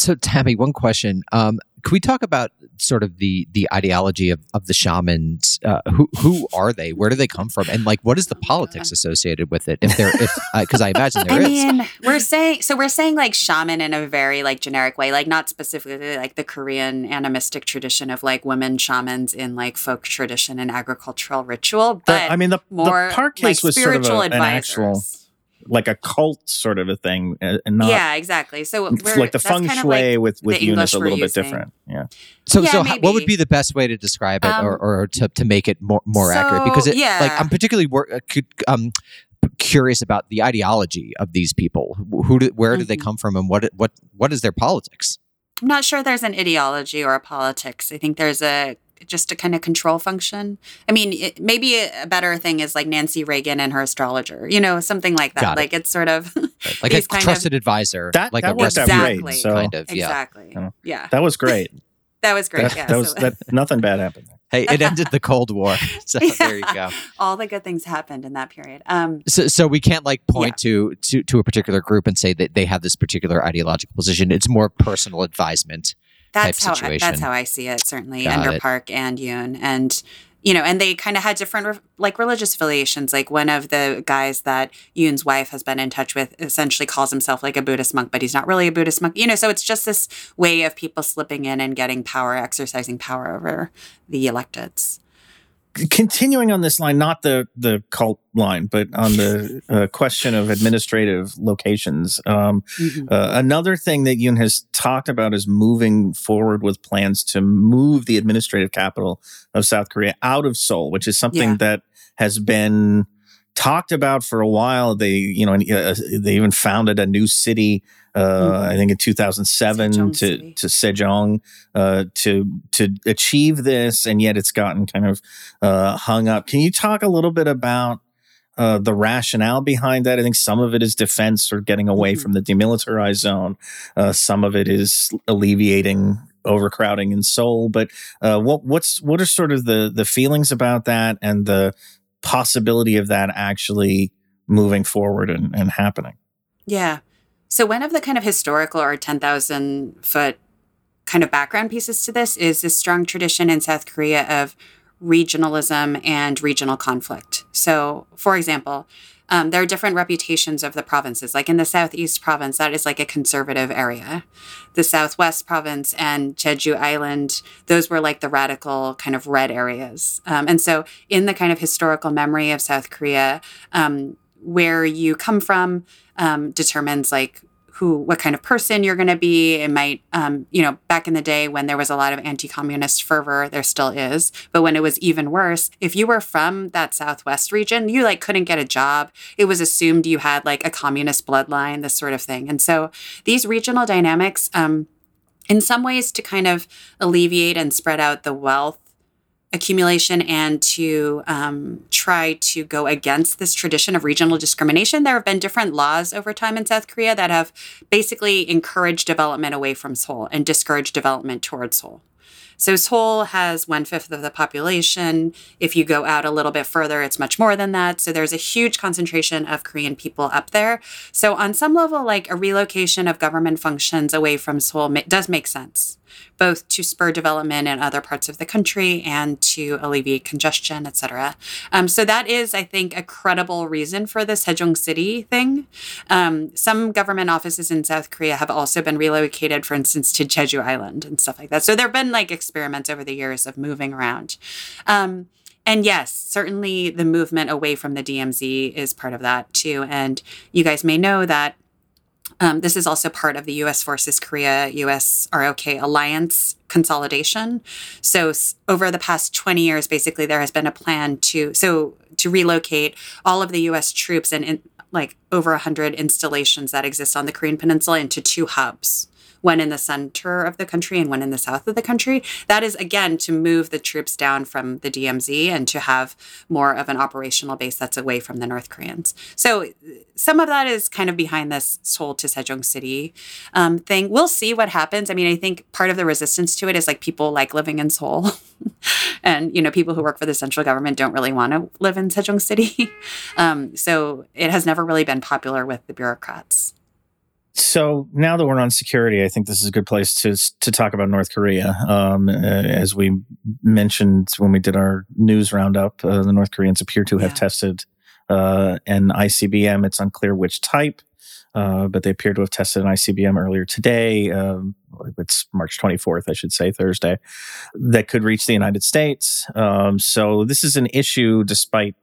So, Tammy, one question. Um, can we talk about sort of the the ideology of, of the shamans? Uh, who who are they? Where do they come from? And like, what is the politics associated with it? If there, if because I imagine there I is. mean, we're saying so we're saying like shaman in a very like generic way, like not specifically like the Korean animistic tradition of like women shamans in like folk tradition and agricultural ritual, The- but I mean, the, more the park like case was sort of a, spiritual an advisors. actual, like a cult sort of a thing, uh, and not yeah, exactly. So we're like the that's feng kind of shui like with with the Eunice a we're little bit different. Yeah, So, Yeah, so how, what would be the best way to describe it, or, Um, or to, to make it more more accurate? Because it, yeah. like I'm particularly wor- uh, um, curious about the ideology of these people. Who, do, where do they Mhm. come from, and what what what is their politics? I'm not sure there's an ideology or a politics. I think there's a just a kind of control function. I mean, it, maybe a, a better thing is like Nancy Reagan and her astrologer, you know, something like that. Got it. Like it's sort of Like a These kind of- trusted advisor, That- like that a worked out Rasputin great, exactly, so- kind of. Yeah. exactly, Yeah. yeah, that was great. that was great. that, yeah, that was so- that. Nothing bad happened. Hey, it ended the Cold War. So there you go. all the good things happened in that period. Um, So, so we can't like point to, to to a particular group and say that they have this particular ideological position. It's more personal advisement. That's how I, that's how I see it. Certainly Got under it. Park and Yoon, and you know, and they kind of had different re- like religious affiliations. Like one of the guys that Yoon's wife has been in touch with essentially calls himself like a Buddhist monk, but he's not really a Buddhist monk. You know, so it's just this way of people slipping in and getting power, exercising power over the electeds. Continuing on this line, not the the cult line, but on the uh, question of administrative locations. Um, uh, another thing that Yoon has talked about is moving forward with plans to move the administrative capital of South Korea out of Seoul, which is something Yeah. that has been talked about for a while. They, you know, uh, they even founded a new city. Uh, Mhm. I think in 2007 Sejong to City. to Sejong uh, to to achieve this, and yet it's gotten kind of uh, hung up. Can you talk a little bit about uh, the rationale behind that? I think some of it is defense or getting away Mhm. from the demilitarized zone. Uh, some of it is alleviating overcrowding in Seoul. But uh, what what's what are sort of the the feelings about that and the possibility of that actually moving forward and, and happening? Yeah. So one of the kind of historical or 10,000 foot kind of background pieces to this is this strong tradition in South Korea of regionalism and regional conflict. So, for example, um, there are different reputations of the provinces. Like in the Southeast province, that is like a conservative area. The Southwest province and Jeju Island, those were like the radical kind of red areas. Um, and so, in the kind of historical memory of South Korea, um, where you come from um, determines like who what kind of person you're going to be. It might um, you know back in the day when there was a lot of anti-communist fervor there still is. But when it was even worse if you were from that southwest region you like couldn't get a job. It was assumed you had like a communist bloodline this sort of thing. And so these regional dynamics um, in some ways to kind of alleviate and spread out the wealth accumulation and to um, try to go against this tradition of regional discrimination. There have been different laws over time in South Korea that have basically encouraged development away from Seoul and discouraged development towards Seoul. So Seoul has one fifth of the population. If you go out a little bit further, it's much more than that. So there's a huge concentration of Korean people up there. So on some level, like a relocation of government functions away from Seoul does make sense, both to spur development in other parts of the country and to alleviate congestion, et cetera. Um, so that is, I think, a credible reason for this Sejong City thing. Um, some government offices in South Korea have also been relocated, for instance, to Jeju Island and stuff like that. So there have been like experiments over the years of moving around. Um, and yes, certainly the movement away from the DMZ is part of that too. And you guys may know that um, this is also part of the U.S. Forces Korea U.S. ROK alliance consolidation. So s- over the past 20 years, basically, there has been a plan to so to relocate all of the U.S. troops and in, like over 100 installations that exist on the Korean Peninsula into two hubs. One in the center of the country and one in the south of the country. That is, again, to move the troops down from the DMZ and to have more of an operational base that's away from the North Koreans. So some of that is kind of behind this Seoul to Sejong City um, thing. We'll see what happens. I mean, I think part of the resistance to it is like people like living in Seoul, and you know, people who work for the central government don't really want to live in Sejong City. um, so it has never really been popular with the bureaucrats. So now that we're on security, I think this is a good place to to talk about North Korea. Um, uh, as we mentioned when we did our news roundup, uh, the North Koreans appear to have Yeah. tested uh, an ICBM. It's unclear which type, uh, but they appear to have tested an ICBM earlier today. Um, it's March 24th, I should say, Thursday, that could reach the United States. Um, so this is an issue, despite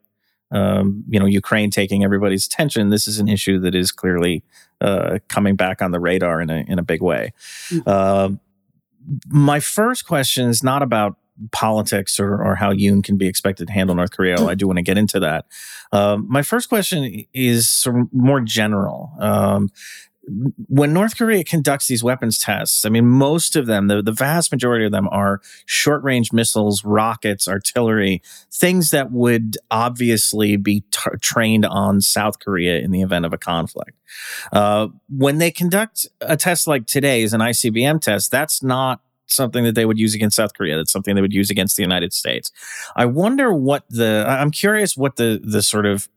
um, you know Ukraine taking everybody's attention. This is an issue that is clearly uh, coming back on the radar in a in a big way. Mhm. Uh, my first question is not about politics or, or how Yoon can be expected to handle North Korea. I do want to get into that. Um, my first question is more general. Um, when North Korea conducts these weapons tests, I mean, most of them, the, the vast majority of them are short range missiles, rockets, artillery, things that would obviously be t- trained on South Korea in the event of a conflict. Uh, when they conduct a test like today's, an ICBM test, that's not something that they would use against South Korea. That's something they would use against the United States. I wonder what the, I'm curious what the, the sort of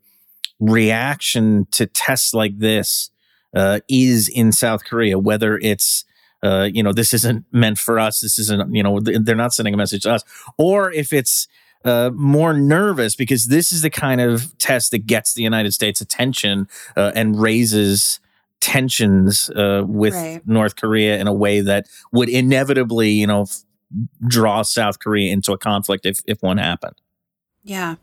reaction to tests like this uh, is in South Korea, whether it's, uh, you know, this isn't meant for us. This isn't, you know, they're not sending a message to us, or if it's, uh, more nervous because this is the kind of test that gets the United States attention uh, and raises tensions uh, with Right. North Korea in a way that would inevitably, you know, f- draw South Korea into a conflict if if one happened. Yeah.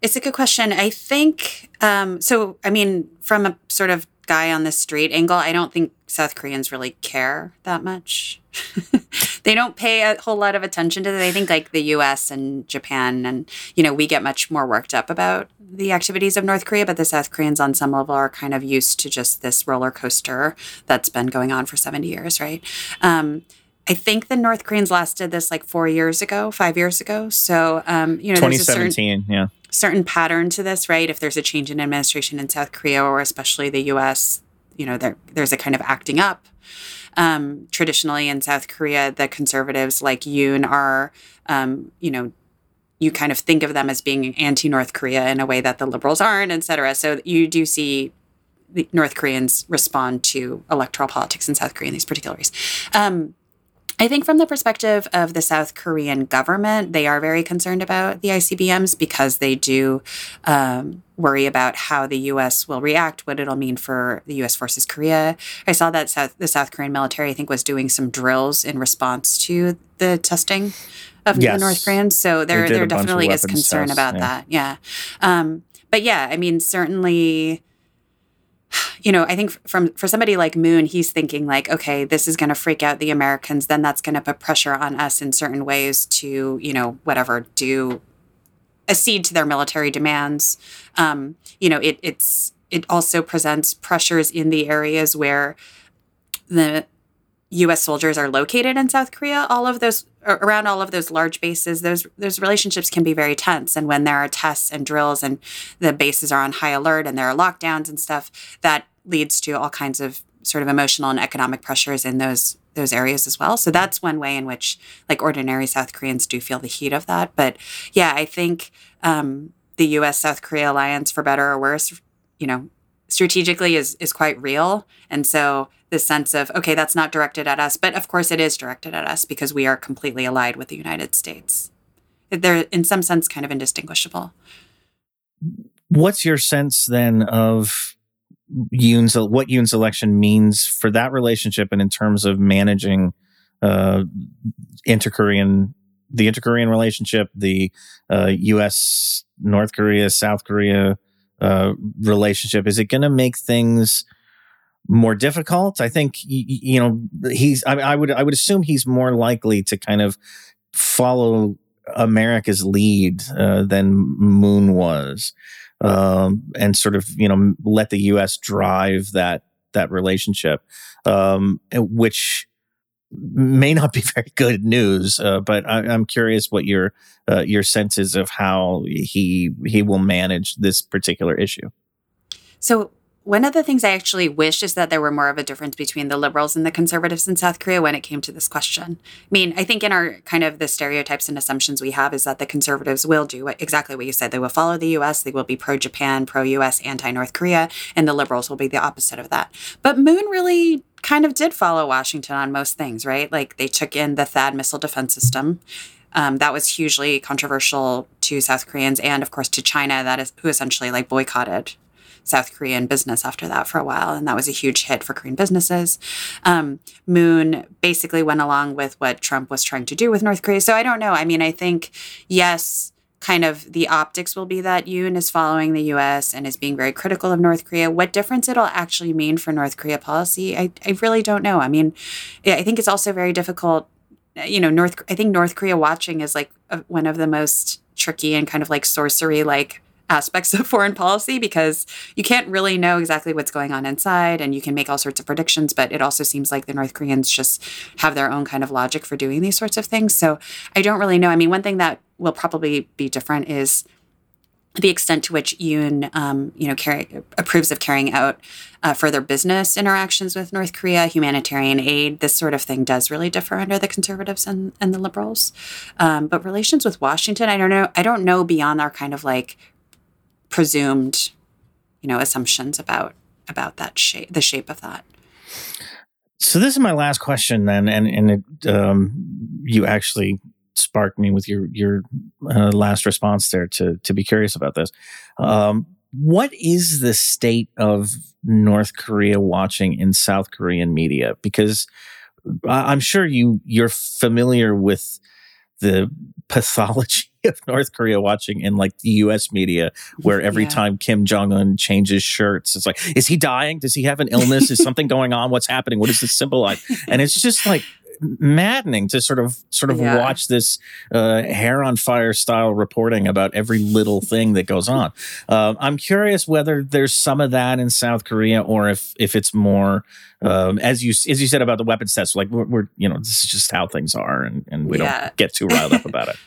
It's a good question. I think um, so. I mean, from a sort of guy on the street angle, I don't think South Koreans really care that much. they don't pay a whole lot of attention to it. They think like the US and Japan and, you know, we get much more worked up about the activities of North Korea, but the South Koreans on some level are kind of used to just this roller coaster that's been going on for 70 years, right? Um, I think the North Koreans lasted this like four years ago, five years ago. So, um, you know, there's a certain 2017, yeah. Certain pattern to this, right? If there's a change in administration in South Korea or especially the U.S., you know, there there's a kind of acting up. Um, traditionally in South Korea, the conservatives like Yoon are, um, you know, you kind of think of them as being anti-North Korea in a way that the liberals aren't, et cetera. So you do see the North Koreans respond to electoral politics in South Korea in these particular ways. Um, I think from the perspective of the South Korean government, they are very concerned about the ICBMs because they do um, worry about how the U.S. will react, what it'll mean for the U.S. forces Korea. I saw that South, the South Korean military, I think, was doing some drills in response to the testing of Yes. the North Koreans. So there, there definitely is concern tests, about yeah. that. Yeah. Um, but yeah, I mean, certainly you know, I think from for somebody like Moon, he's thinking like, okay, this is going to freak out the Americans. Then that's going to put pressure on us in certain ways to, you know, whatever, do accede to their military demands. Um, you know, it it's it also presents pressures in the areas where the U.S. soldiers are located in South Korea. All of those around all of those large bases, those those relationships can be very tense. And when there are tests and drills, and the bases are on high alert, and there are lockdowns and stuff, that leads to all kinds of sort of emotional and economic pressures in those those areas as well. So that's one way in which like ordinary South Koreans do feel the heat of that. But yeah, I think um, the U.S. South Korea alliance, for better or worse, you know, strategically is is quite real. And so the sense of okay, that's not directed at us, but of course it is directed at us because we are completely allied with the United States. They're in some sense kind of indistinguishable. What's your sense then of Yoon's what Yoon's election means for that relationship and in terms of managing uh, inter-Korean the inter-Korean relationship, the uh, U.S. North Korea South Korea uh, relationship? Is it going to make things more difficult? I think you know he's. I, I would I would assume he's more likely to kind of follow America's lead uh, than Moon was, um, and sort of you know let the U.S. drive that that relationship, um, which may not be very good news. Uh, but I, I'm curious what your uh, your sense is of how he he will manage this particular issue. So one of the things I actually wish is that there were more of a difference between the liberals and the conservatives in South Korea when it came to this question. I mean, I think in our kind of the stereotypes and assumptions we have is that the conservatives will do what, exactly what you said. They will follow the US, they will be pro Japan, pro US, anti North Korea, and the liberals will be the opposite of that. But Moon really kind of did follow Washington on most things, right? Like they took in the THAAD missile defense system. Um, that was hugely controversial to South Koreans and, of course, to China, that is who essentially like boycotted South Korean business after that for a while, and that was a huge hit for Korean businesses. Um, Moon basically went along with what Trump was trying to do with North Korea. So I don't know. I mean, I think yes, kind of the optics will be that Yoon is following the U.S. and is being very critical of North Korea. What difference it'll actually mean for North Korea policy, I, I really don't know. I mean, I think it's also very difficult. You know, North. I think North Korea watching is like one of the most tricky and kind of like sorcery like aspects of foreign policy because you can't really know exactly what's going on inside and you can make all sorts of predictions but it also seems like the north koreans just have their own kind of logic for doing these sorts of things so i don't really know i mean one thing that will probably be different is the extent to which Yoon, um, you know, carry, approves of carrying out uh, further business interactions with North Korea, humanitarian aid, this sort of thing does really differ under the conservatives and, and the liberals. Um, but relations with Washington, I don't know. I don't know beyond our kind of like presumed, you know, assumptions about about that shape, the shape of that. So this is my last question then, and and it, um, you actually sparked me with your your uh, last response there to to be curious about this. Um, what is the state of North Korea watching in South Korean media? Because I'm sure you you're familiar with the pathology of North Korea watching in like the US media, where every Yeah. time Kim Jong un changes shirts, it's like, is he dying? Does he have an illness? is something going on? What's happening? What does this symbolize? And it's just like maddening to sort of sort of Yeah. watch this uh, hair on fire style reporting about every little thing that goes on. Um, I'm curious whether there's some of that in South Korea, or if if it's more um, as you as you said about the weapons test, like we're, we're you know this is just how things are, and and we Yeah. don't get too riled up about it.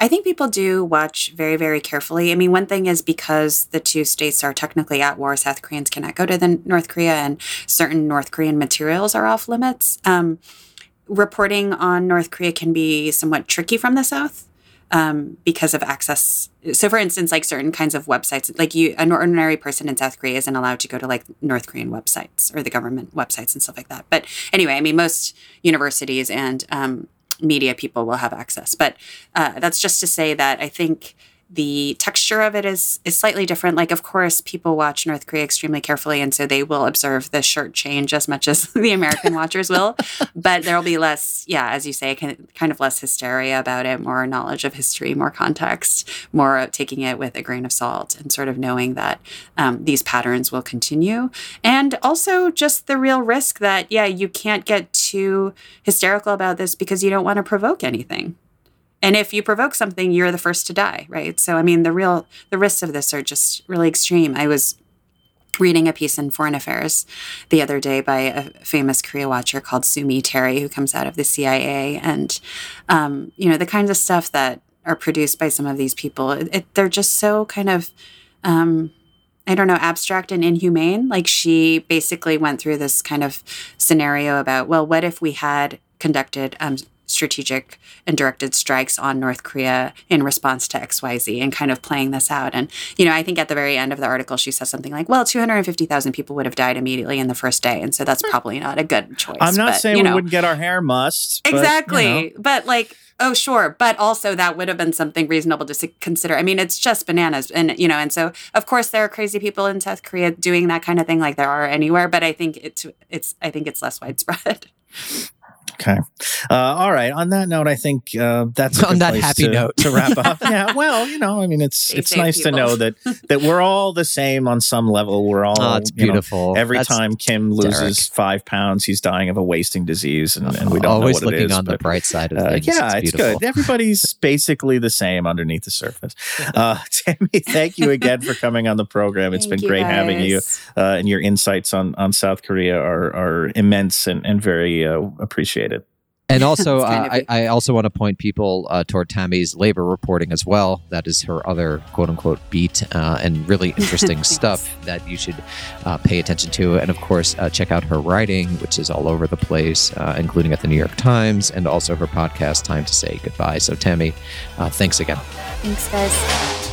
I think people do watch very, very carefully. I mean, one thing is because the two states are technically at war, South Koreans cannot go to the North Korea, and certain North Korean materials are off limits. Um, reporting on North Korea can be somewhat tricky from the South um, because of access. So, for instance, like certain kinds of websites, like you, an ordinary person in South Korea isn't allowed to go to like North Korean websites or the government websites and stuff like that. But anyway, I mean, most universities and um, media people will have access. But uh, that's just to say that I think the texture of it is is slightly different. Like, of course, people watch North Korea extremely carefully, and so they will observe the shirt change as much as the American watchers will. But there will be less, yeah, as you say, kind kind of less hysteria about it, more knowledge of history, more context, more taking it with a grain of salt, and sort of knowing that um, these patterns will continue, and also just the real risk that yeah, you can't get too hysterical about this because you don't want to provoke anything. And if you provoke something, you're the first to die, right? So I mean, the real the risks of this are just really extreme. I was reading a piece in Foreign Affairs the other day by a famous Korea watcher called Sue Mi Terry, who comes out of the CIA, and um, you know the kinds of stuff that are produced by some of these people. It, they're just so kind of um, I don't know, abstract and inhumane. Like she basically went through this kind of scenario about, well, what if we had conducted um, strategic and directed strikes on North Korea in response to XYZ and kind of playing this out. And, you know, I think at the very end of the article, she says something like, well, 250,000 people would have died immediately in the first day. And so that's hmm. probably not a good choice. I'm not but, saying you we wouldn't get our hair mussed. but, you Exactly. know. But like, oh, sure. But also, that would have been something reasonable to consider. I mean, it's just bananas. And, you know, and so, of course, there are crazy people in South Korea doing that kind of thing like there are anywhere. But I think it's, it's, I think it's less widespread. Okay. Uh, all right. On that note, I think uh, that's a On good that place happy to, note. to wrap up. yeah. Well, you know, I mean, it's Stay it's safe, nice to know that that we're all the same on some level. We're all. Oh, it's you know, beautiful. every That's time Kim loses Derek. five pounds, he's dying of a wasting disease, and, and we don't always know what looking it is. on the bright side of uh, things. yeah, it's, beautiful. good. Everybody's basically the same underneath the surface. Uh, Tammy, thank you again for coming on the program. It's Thank been you, great having you, uh, and your insights on on South Korea are are immense and, and very uh, appreciated. And also, uh, I, I, also want to point people uh, toward Tammy's labor reporting as well. That is her other quote unquote beat uh, and really interesting stuff that you should uh, pay attention to. And of course, uh, check out her writing, which is all over the place, uh, including at the New York Times and also her podcast, Time to Say Goodbye. So, Tammy, thanks again. Thanks, guys.